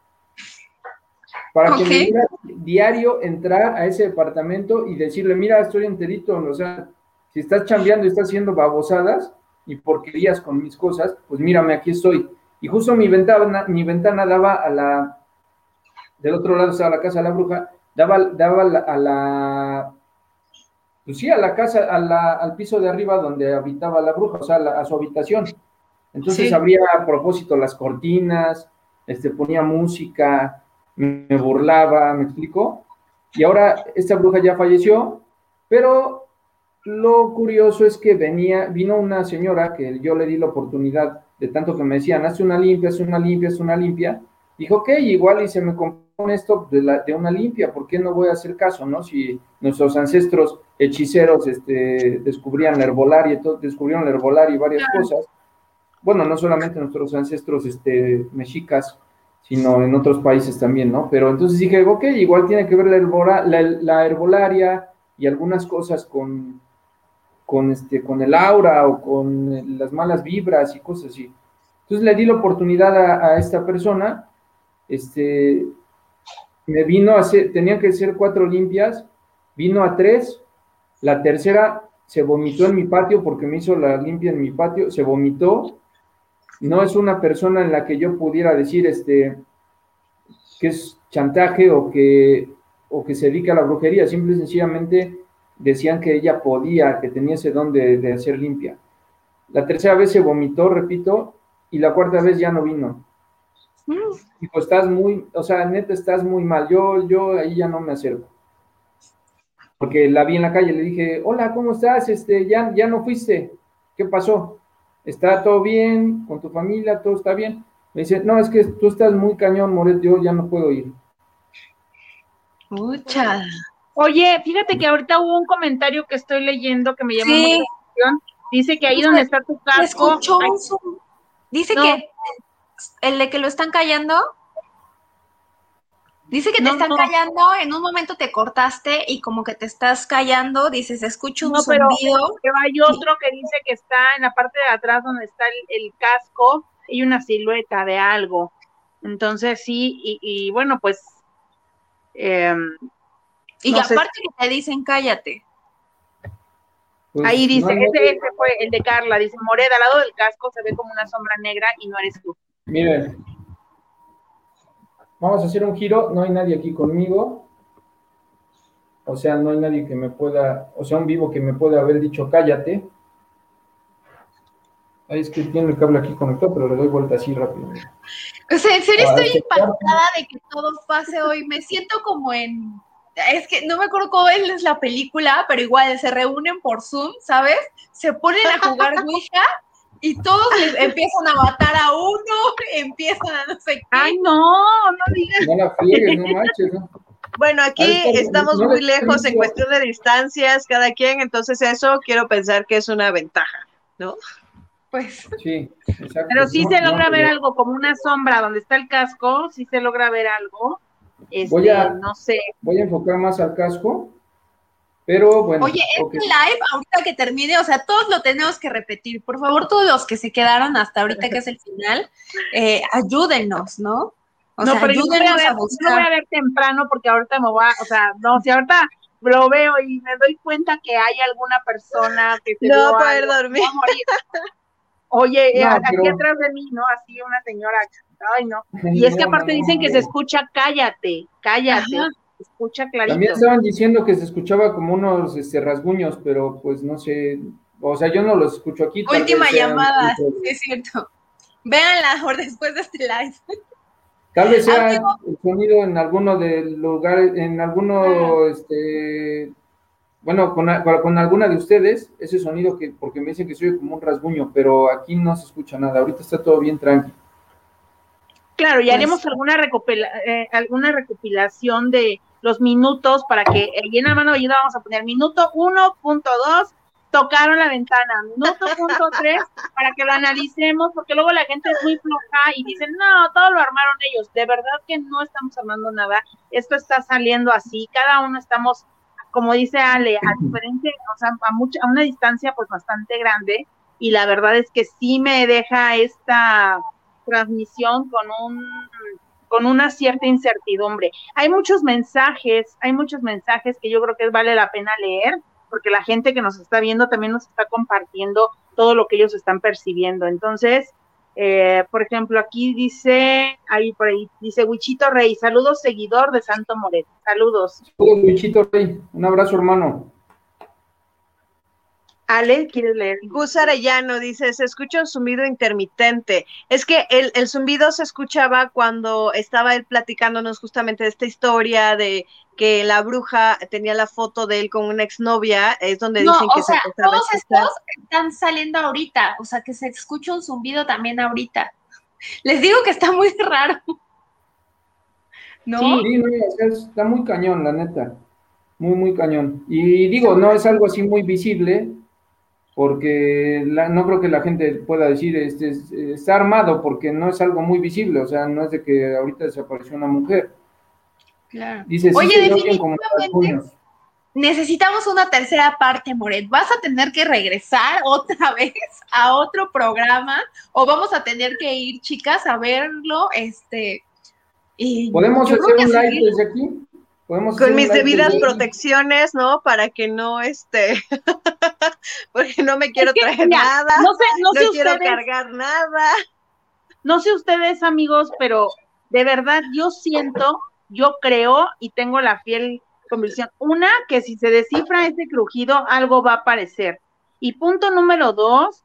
para que me diera diario entrar a ese departamento y decirle, mira, estoy enterito, o sea, si estás chambeando y estás haciendo babosadas y porquerías con mis cosas, pues mírame, aquí estoy. Y justo mi ventana, mi ventana daba a la, del otro lado estaba la casa de la bruja, daba, daba a la, pues sí, a la casa, a la, al piso de arriba donde habitaba la bruja, o sea, a su habitación. Entonces abría a propósito las cortinas, este, ponía música, me burlaba, ¿me explico? Y ahora esta bruja ya falleció, pero lo curioso es que venía, vino una señora que yo le di la oportunidad de tanto que me decían, haz una limpia, haz una limpia, haz una limpia. Dijo, ok, igual y se me compone esto de, la, de una limpia, ¿por qué no voy a hacer caso, no? Si nuestros ancestros hechiceros este, descubrían la herbolaria, todo, descubrieron la herbolaria y varias cosas. Bueno, no solamente nuestros ancestros este, mexicas, sino en otros países también, ¿no? Pero entonces dije, ok, igual tiene que ver la, la, herbolaria y algunas cosas con, con, este, con el aura o con las malas vibras y cosas así. Entonces le di la oportunidad a, esta persona, este, me vino a hacer, tenía que ser cuatro limpias, vino a tres, la tercera se vomitó en mi patio porque me hizo la limpia en mi patio, se vomitó, no es una persona en la que yo pudiera decir este que es chantaje o que, o que se dedica a la brujería, simple y sencillamente decían que ella podía, que tenía ese don de, de hacer limpia. La tercera vez se vomitó, repito, y la cuarta vez ya no vino. Mm. Dijo, estás muy, o sea, neta, estás muy mal. Yo, yo ahí ya no me acerco. Porque la vi en la calle, le dije, hola, ¿cómo estás? Este, ya, ya no fuiste. ¿Qué pasó? ¿Está todo bien con tu familia? ¿Todo está bien? Me dice, no, es que tú estás muy cañón, Moret, yo ya no puedo ir. Mucha. Oye, fíjate que ahorita hubo un comentario que estoy leyendo que me llamó la atención. Dice que ahí donde está tu casco. Dice que el de que lo están callando. Dice que te están callando, en un momento te cortaste y como que te estás callando, dices, escucho un no, pero, hay otro que dice que está en la parte de atrás donde está el, casco y una silueta de algo. Entonces sí, y, bueno, pues... Em, y aparte que te dicen, cállate. Pues, Ahí dice, ese, fue el de Carla, dice, Moreda, al lado del casco se ve como una sombra negra y no eres tú. Miren, vamos a hacer un giro, no hay nadie aquí conmigo, o sea, no hay nadie que me pueda, o sea, un vivo que me pueda haber dicho cállate. Ahí es que tiene el cable aquí conectado, pero le doy vuelta así rápido. O sea, en serio estoy impactada de que todo pase hoy. Me siento como en es que no me acuerdo cómo es la película, pero igual se reúnen por Zoom, ¿sabes? Se ponen a jugar Ouija y todos empiezan a matar a uno, empiezan a no sé qué. Ay, no, no digas. No la friegues, no manches, ¿no? Bueno, aquí estamos muy lejos en cuestión de distancias, cada quien, entonces eso quiero pensar que es una ventaja, ¿no? Pues. Sí, exacto. Pero sí se logra ver algo, como una sombra donde está el casco, sí se logra ver algo voy a, este, no sé. Voy a enfocar más al casco, pero bueno. Oye, este live, ahorita que termine, o sea, todos lo tenemos que repetir. Por favor, todos los que se quedaron hasta ahorita, que es el final, eh, ayúdennos, ¿no? O no, sea, pero ayúdenos yo voy a, ver, a buscar. Yo voy a ver temprano porque ahorita me voy a, o sea, no, si ahorita lo veo y me doy cuenta que hay alguna persona que se no poder dormir. Oye, aquí atrás de mí, ¿no? Así una señora Ay, no. Y es que aparte dicen que se escucha cállate, cállate. Se escucha clarito. También estaban diciendo que se escuchaba como unos este, rasguños, pero pues no sé. O sea, yo no los escucho aquí. Última llamada, es cierto. Véanla después de este live. Tal vez sea el sonido en alguno de lugares, en alguno, este, bueno, con, con, alguna de ustedes, ese sonido que, porque me dicen que soy como un rasguño, pero aquí no se escucha nada, ahorita está todo bien tranquilo. Claro, y pues haremos alguna, eh, alguna recopilación de los minutos para que ahí en la mano ayuda vamos a poner minuto 1.2, tocaron la ventana, minuto punto 3, para que lo analicemos, porque luego la gente es muy floja y dicen, no, todo lo armaron ellos. De verdad que no estamos armando nada, esto está saliendo así, cada uno estamos, como dice Ale, a diferente, o sea, a, mucha, a una distancia pues bastante grande, y la verdad es que sí me deja esta transmisión con un con una cierta incertidumbre. Hay muchos mensajes, hay muchos mensajes que yo creo que vale la pena leer, porque la gente que nos está viendo también nos está compartiendo todo lo que ellos están percibiendo. Entonces, eh, por ejemplo, aquí dice, ahí por ahí, dice Wichito Rey, saludos seguidor de Santo Moret, saludos. Saludos Wichito Rey, un abrazo hermano. Ale, ¿quieres leer? Gus Arellano dice, se escucha un zumbido intermitente. Es que el, el, zumbido se escuchaba cuando estaba él platicándonos justamente de esta historia de que la bruja tenía la foto de él con una exnovia, es donde dicen que o sea, todos estos están saliendo ahorita, o sea, que se escucha un zumbido también ahorita. Les digo que está muy raro. ¿No? Sí, está muy cañón, la neta. Muy, muy cañón. Y digo, no es algo así muy visible, porque no creo que la gente pueda decir, este, está armado, porque no es algo muy visible, o sea, no es de que ahorita desapareció una mujer. Claro. Dice, Oye, definitivamente, necesitamos una tercera parte, Moret. ¿Vas a tener que regresar otra vez a otro programa o vamos a tener que ir, chicas, a verlo? Este, y ¿Podemos hacer un live desde aquí? Con mis debidas protecciones, ¿no? Para que no este, porque no me quiero traer nada, no, sé, no, sé quiero cargar nada. No sé ustedes, amigos, pero de verdad yo siento, yo creo y tengo la fiel convicción, una, que si se descifra ese crujido, algo va a aparecer. Y punto número dos,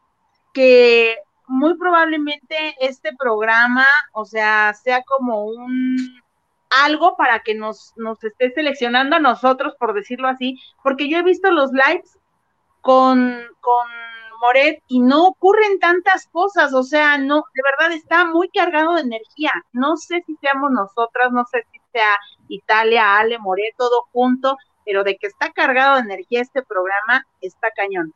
que muy probablemente este programa, o sea, sea como un algo para que nos, nos esté seleccionando a nosotros, por decirlo así, porque yo he visto los lives con, con Moret y no ocurren tantas cosas, o sea, no, de verdad está muy cargado de energía. No sé si seamos nosotras, no sé si sea Italia, Ale, Moret, todo junto, pero de que está cargado de energía este programa, está cañón.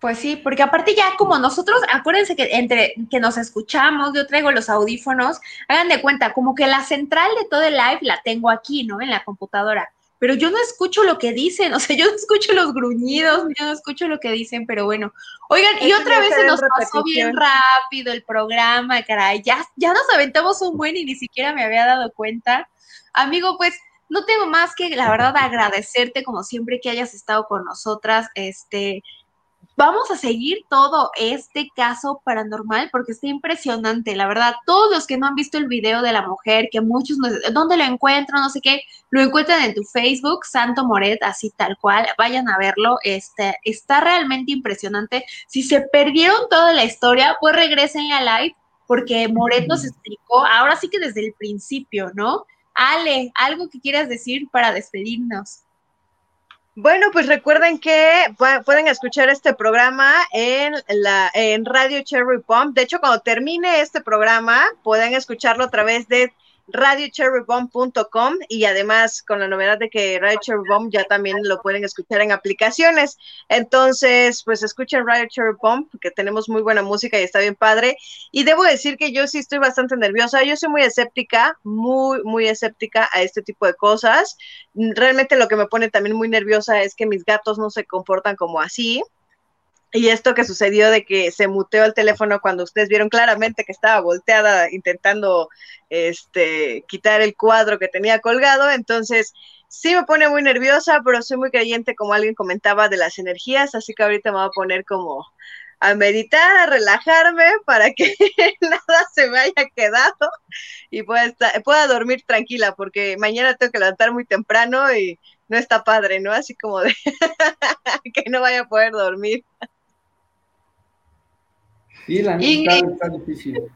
Pues sí, porque aparte ya como nosotros, acuérdense que entre que nos escuchamos, yo traigo los audífonos, hagan de cuenta, como que la central de todo el live la tengo aquí, ¿no? En la computadora. Pero yo no escucho lo que dicen, o sea, yo no escucho los gruñidos, yo no escucho lo que dicen, pero bueno. Oigan, y otra vez se nos pasó bien rápido el programa, caray, ya, ya nos aventamos un buen y ni siquiera me había dado cuenta. Amigo, pues no tengo más que, la verdad, agradecerte como siempre que hayas estado con nosotras, este, Vamos a seguir todo este caso paranormal porque está impresionante, la verdad. Todos los que no han visto el video de la mujer, que muchos, no, ¿dónde lo encuentran? No sé qué, lo encuentran en tu Facebook, Santo Moret, así tal cual, vayan a verlo. Este, está realmente impresionante. Si se perdieron toda la historia, pues regresen a live porque Moret nos explicó, ahora sí que desde el principio, ¿no? Ale, algo que quieras decir para despedirnos. Bueno, pues recuerden que pueden escuchar este programa en la en Radio Cherry Pump. De hecho, cuando termine este programa, pueden escucharlo a través de radiocherrybomb.com y además con la novedad de que Radio Cherry ya también lo pueden escuchar en aplicaciones. Entonces, pues escuchen Radio Cherry Bomb, que tenemos muy buena música y está bien padre. Y debo decir que yo sí estoy bastante nerviosa. Yo soy muy escéptica, muy, muy escéptica a este tipo de cosas. Realmente lo que me pone también muy nerviosa es que mis gatos no se comportan como así. Y esto que sucedió de que se muteó el teléfono cuando ustedes vieron claramente que estaba volteada intentando este, quitar el cuadro que tenía colgado. Entonces, sí me pone muy nerviosa, pero soy muy creyente, como alguien comentaba, de las energías. Así que ahorita me voy a poner como a meditar, a relajarme para que nada se me haya quedado y pueda, pueda dormir tranquila, porque mañana tengo que levantar muy temprano y no está padre, ¿no? Así como de que no vaya a poder dormir. Sí, la está, difícil.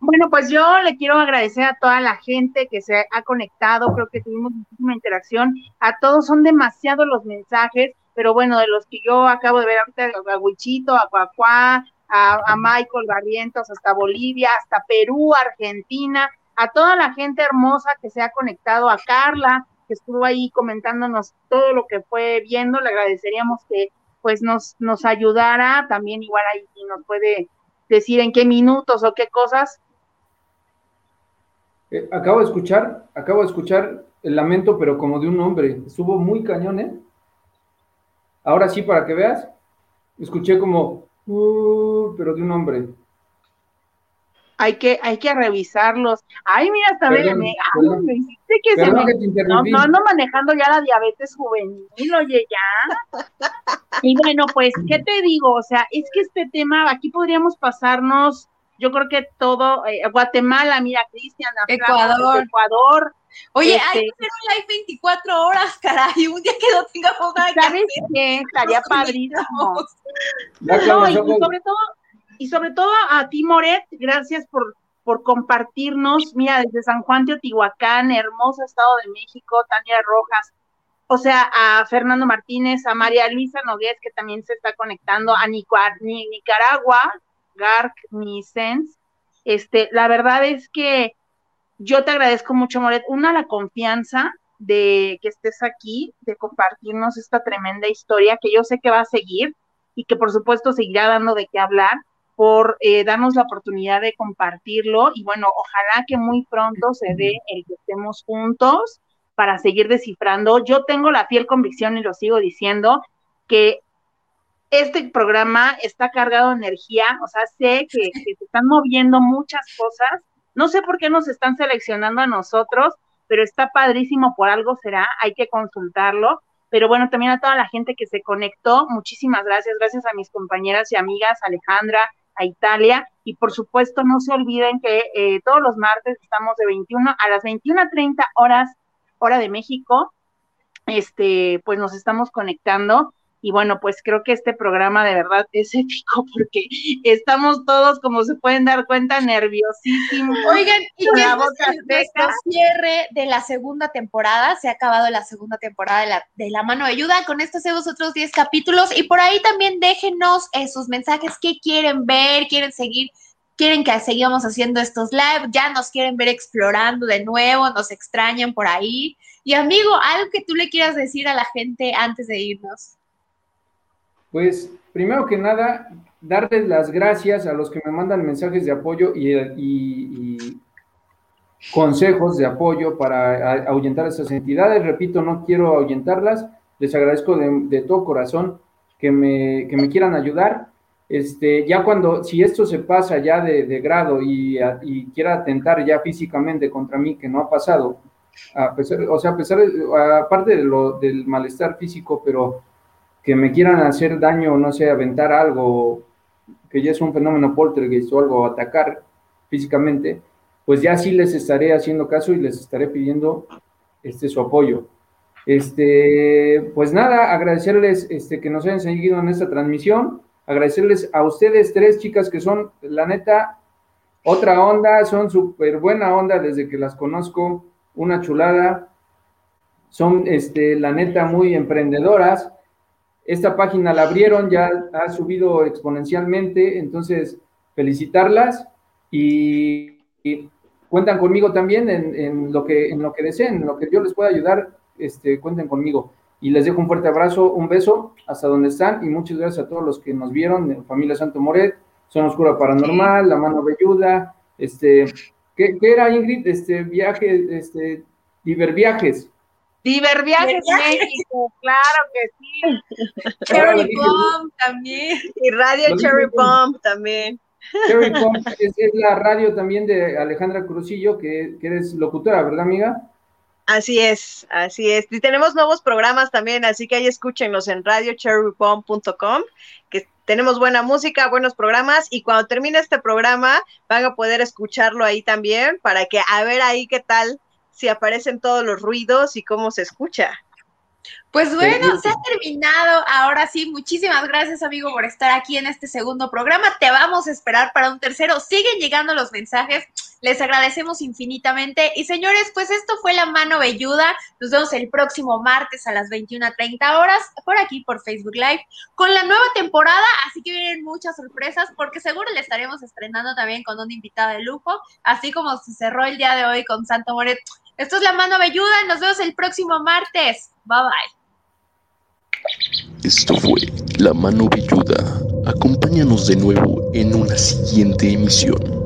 Bueno, pues yo le quiero agradecer a toda la gente que se ha conectado, creo que tuvimos muchísima interacción, a todos son demasiados los mensajes, pero bueno, de los que yo acabo de ver ahorita, a Huichito, a Cuacuá, a, a Michael Barrientos, hasta Bolivia, hasta Perú, Argentina, a toda la gente hermosa que se ha conectado, a Carla, que estuvo ahí comentándonos todo lo que fue viendo, le agradeceríamos que pues nos, nos ayudara, también igual ahí nos puede decir en qué minutos o qué cosas. Eh, acabo de escuchar, acabo de escuchar el lamento, pero como de un hombre, estuvo muy cañón, ¿eh? Ahora sí, para que veas, escuché como, uh, pero de un hombre hay que, hay que revisarlos. Ay, mira, hasta me, que se me, no, no, no manejando ya la diabetes juvenil, oye, ya. Y bueno, pues, ¿qué te digo? O sea, es que este tema, aquí podríamos pasarnos, yo creo que todo, eh, Guatemala, mira, Cristian, Ecuador. Ecuador. Oye, hay que hacer un live 24 horas, caray, un día que no tengamos nada ¿Sabes qué? Estaría padrísimo. No, y sobre todo, y sobre todo a ti, Moret, gracias por, por compartirnos, mira, desde San Juan Teotihuacán, hermoso Estado de México, Tania Rojas, o sea, a Fernando Martínez, a María Luisa Nogués, que también se está conectando, a Nicaragua, Garc, Sens. Este, la verdad es que yo te agradezco mucho, Moret, una, la confianza de que estés aquí, de compartirnos esta tremenda historia que yo sé que va a seguir y que por supuesto seguirá dando de qué hablar por eh, darnos la oportunidad de compartirlo y bueno, ojalá que muy pronto se dé el que estemos juntos para seguir descifrando. Yo tengo la fiel convicción y lo sigo diciendo que este programa está cargado de energía, o sea, sé que, que se están moviendo muchas cosas. No sé por qué nos están seleccionando a nosotros, pero está padrísimo, por algo será, hay que consultarlo. Pero bueno, también a toda la gente que se conectó, muchísimas gracias, gracias a mis compañeras y amigas, Alejandra, a Italia, y por supuesto no se olviden que eh, todos los martes estamos de 21 a las 21.30 horas, hora de México, este, pues nos estamos conectando y bueno, pues creo que este programa de verdad es épico porque estamos todos, como se pueden dar cuenta, nerviosísimos. Oigan, y ya nuestro cierre de la segunda temporada, se ha acabado la segunda temporada de la, de la mano de ayuda, con esto hacemos otros 10 capítulos y por ahí también déjenos esos mensajes, qué quieren ver, quieren seguir quieren que sigamos haciendo estos live, ya nos quieren ver explorando de nuevo, nos extrañan por ahí. Y amigo, algo que tú le quieras decir a la gente antes de irnos. Pues primero que nada, darles las gracias a los que me mandan mensajes de apoyo y, consejos de apoyo para ahuyentar esas entidades. Repito, no quiero ahuyentarlas. Les agradezco de, todo corazón que me, me, quieran ayudar. Este, ya cuando, si esto se pasa ya de, grado y, quiera atentar ya físicamente contra mí, que no ha pasado, a pesar, o sea, a pesar, aparte de lo, del malestar físico, pero que me quieran hacer daño, no sé, aventar algo, que ya es un fenómeno poltergeist o algo, atacar físicamente, pues ya sí les estaré haciendo caso y les estaré pidiendo este, su apoyo. Este, pues nada, agradecerles este, que nos hayan seguido en esta transmisión, agradecerles a ustedes tres chicas que son, la neta, otra onda, son súper buena onda desde que las conozco, una chulada, son, este, la neta, muy emprendedoras, esta página la abrieron, ya ha subido exponencialmente, entonces felicitarlas y, cuentan conmigo también en, lo que, en lo que deseen, en lo que yo les pueda ayudar, este, cuenten conmigo. Y les dejo un fuerte abrazo, un beso hasta donde están y muchas gracias a todos los que nos vieron, Familia Santo Moret, Son Oscura Paranormal, La Mano Belluda, este, ¿qué, ¿qué, era Ingrid? Este, viaje, este, Viajes. Diverviajes México, claro que sí. Cherry Bomb también. Y Radio Cherry Bomb también. Cherry Bomb es, la radio también de Alejandra Cruzillo, que, que eres locutora, ¿verdad, amiga? Así es, así es. Y tenemos nuevos programas también, así que ahí escúchenlos en radiocherrybomb.com, que tenemos buena música, buenos programas, y cuando termine este programa van a poder escucharlo ahí también, para que a ver ahí qué tal si aparecen todos los ruidos y cómo se escucha. Pues bueno, se ha terminado. Ahora sí, muchísimas gracias, amigo, por estar aquí en este segundo programa. Te vamos a esperar para un tercero. Siguen llegando los mensajes. Les agradecemos infinitamente. Y señores, pues esto fue La Mano Velluda. Nos vemos el próximo martes a las 21.30 horas por aquí, por Facebook Live, con la nueva temporada. Así que vienen muchas sorpresas porque seguro le estaremos estrenando también con una invitada de lujo, así como se cerró el día de hoy con Santo Moret. Esto es La Mano Velluda. Nos vemos el próximo martes. Bye bye. Esto fue La Mano Velluda. Acompáñanos de nuevo en una siguiente emisión.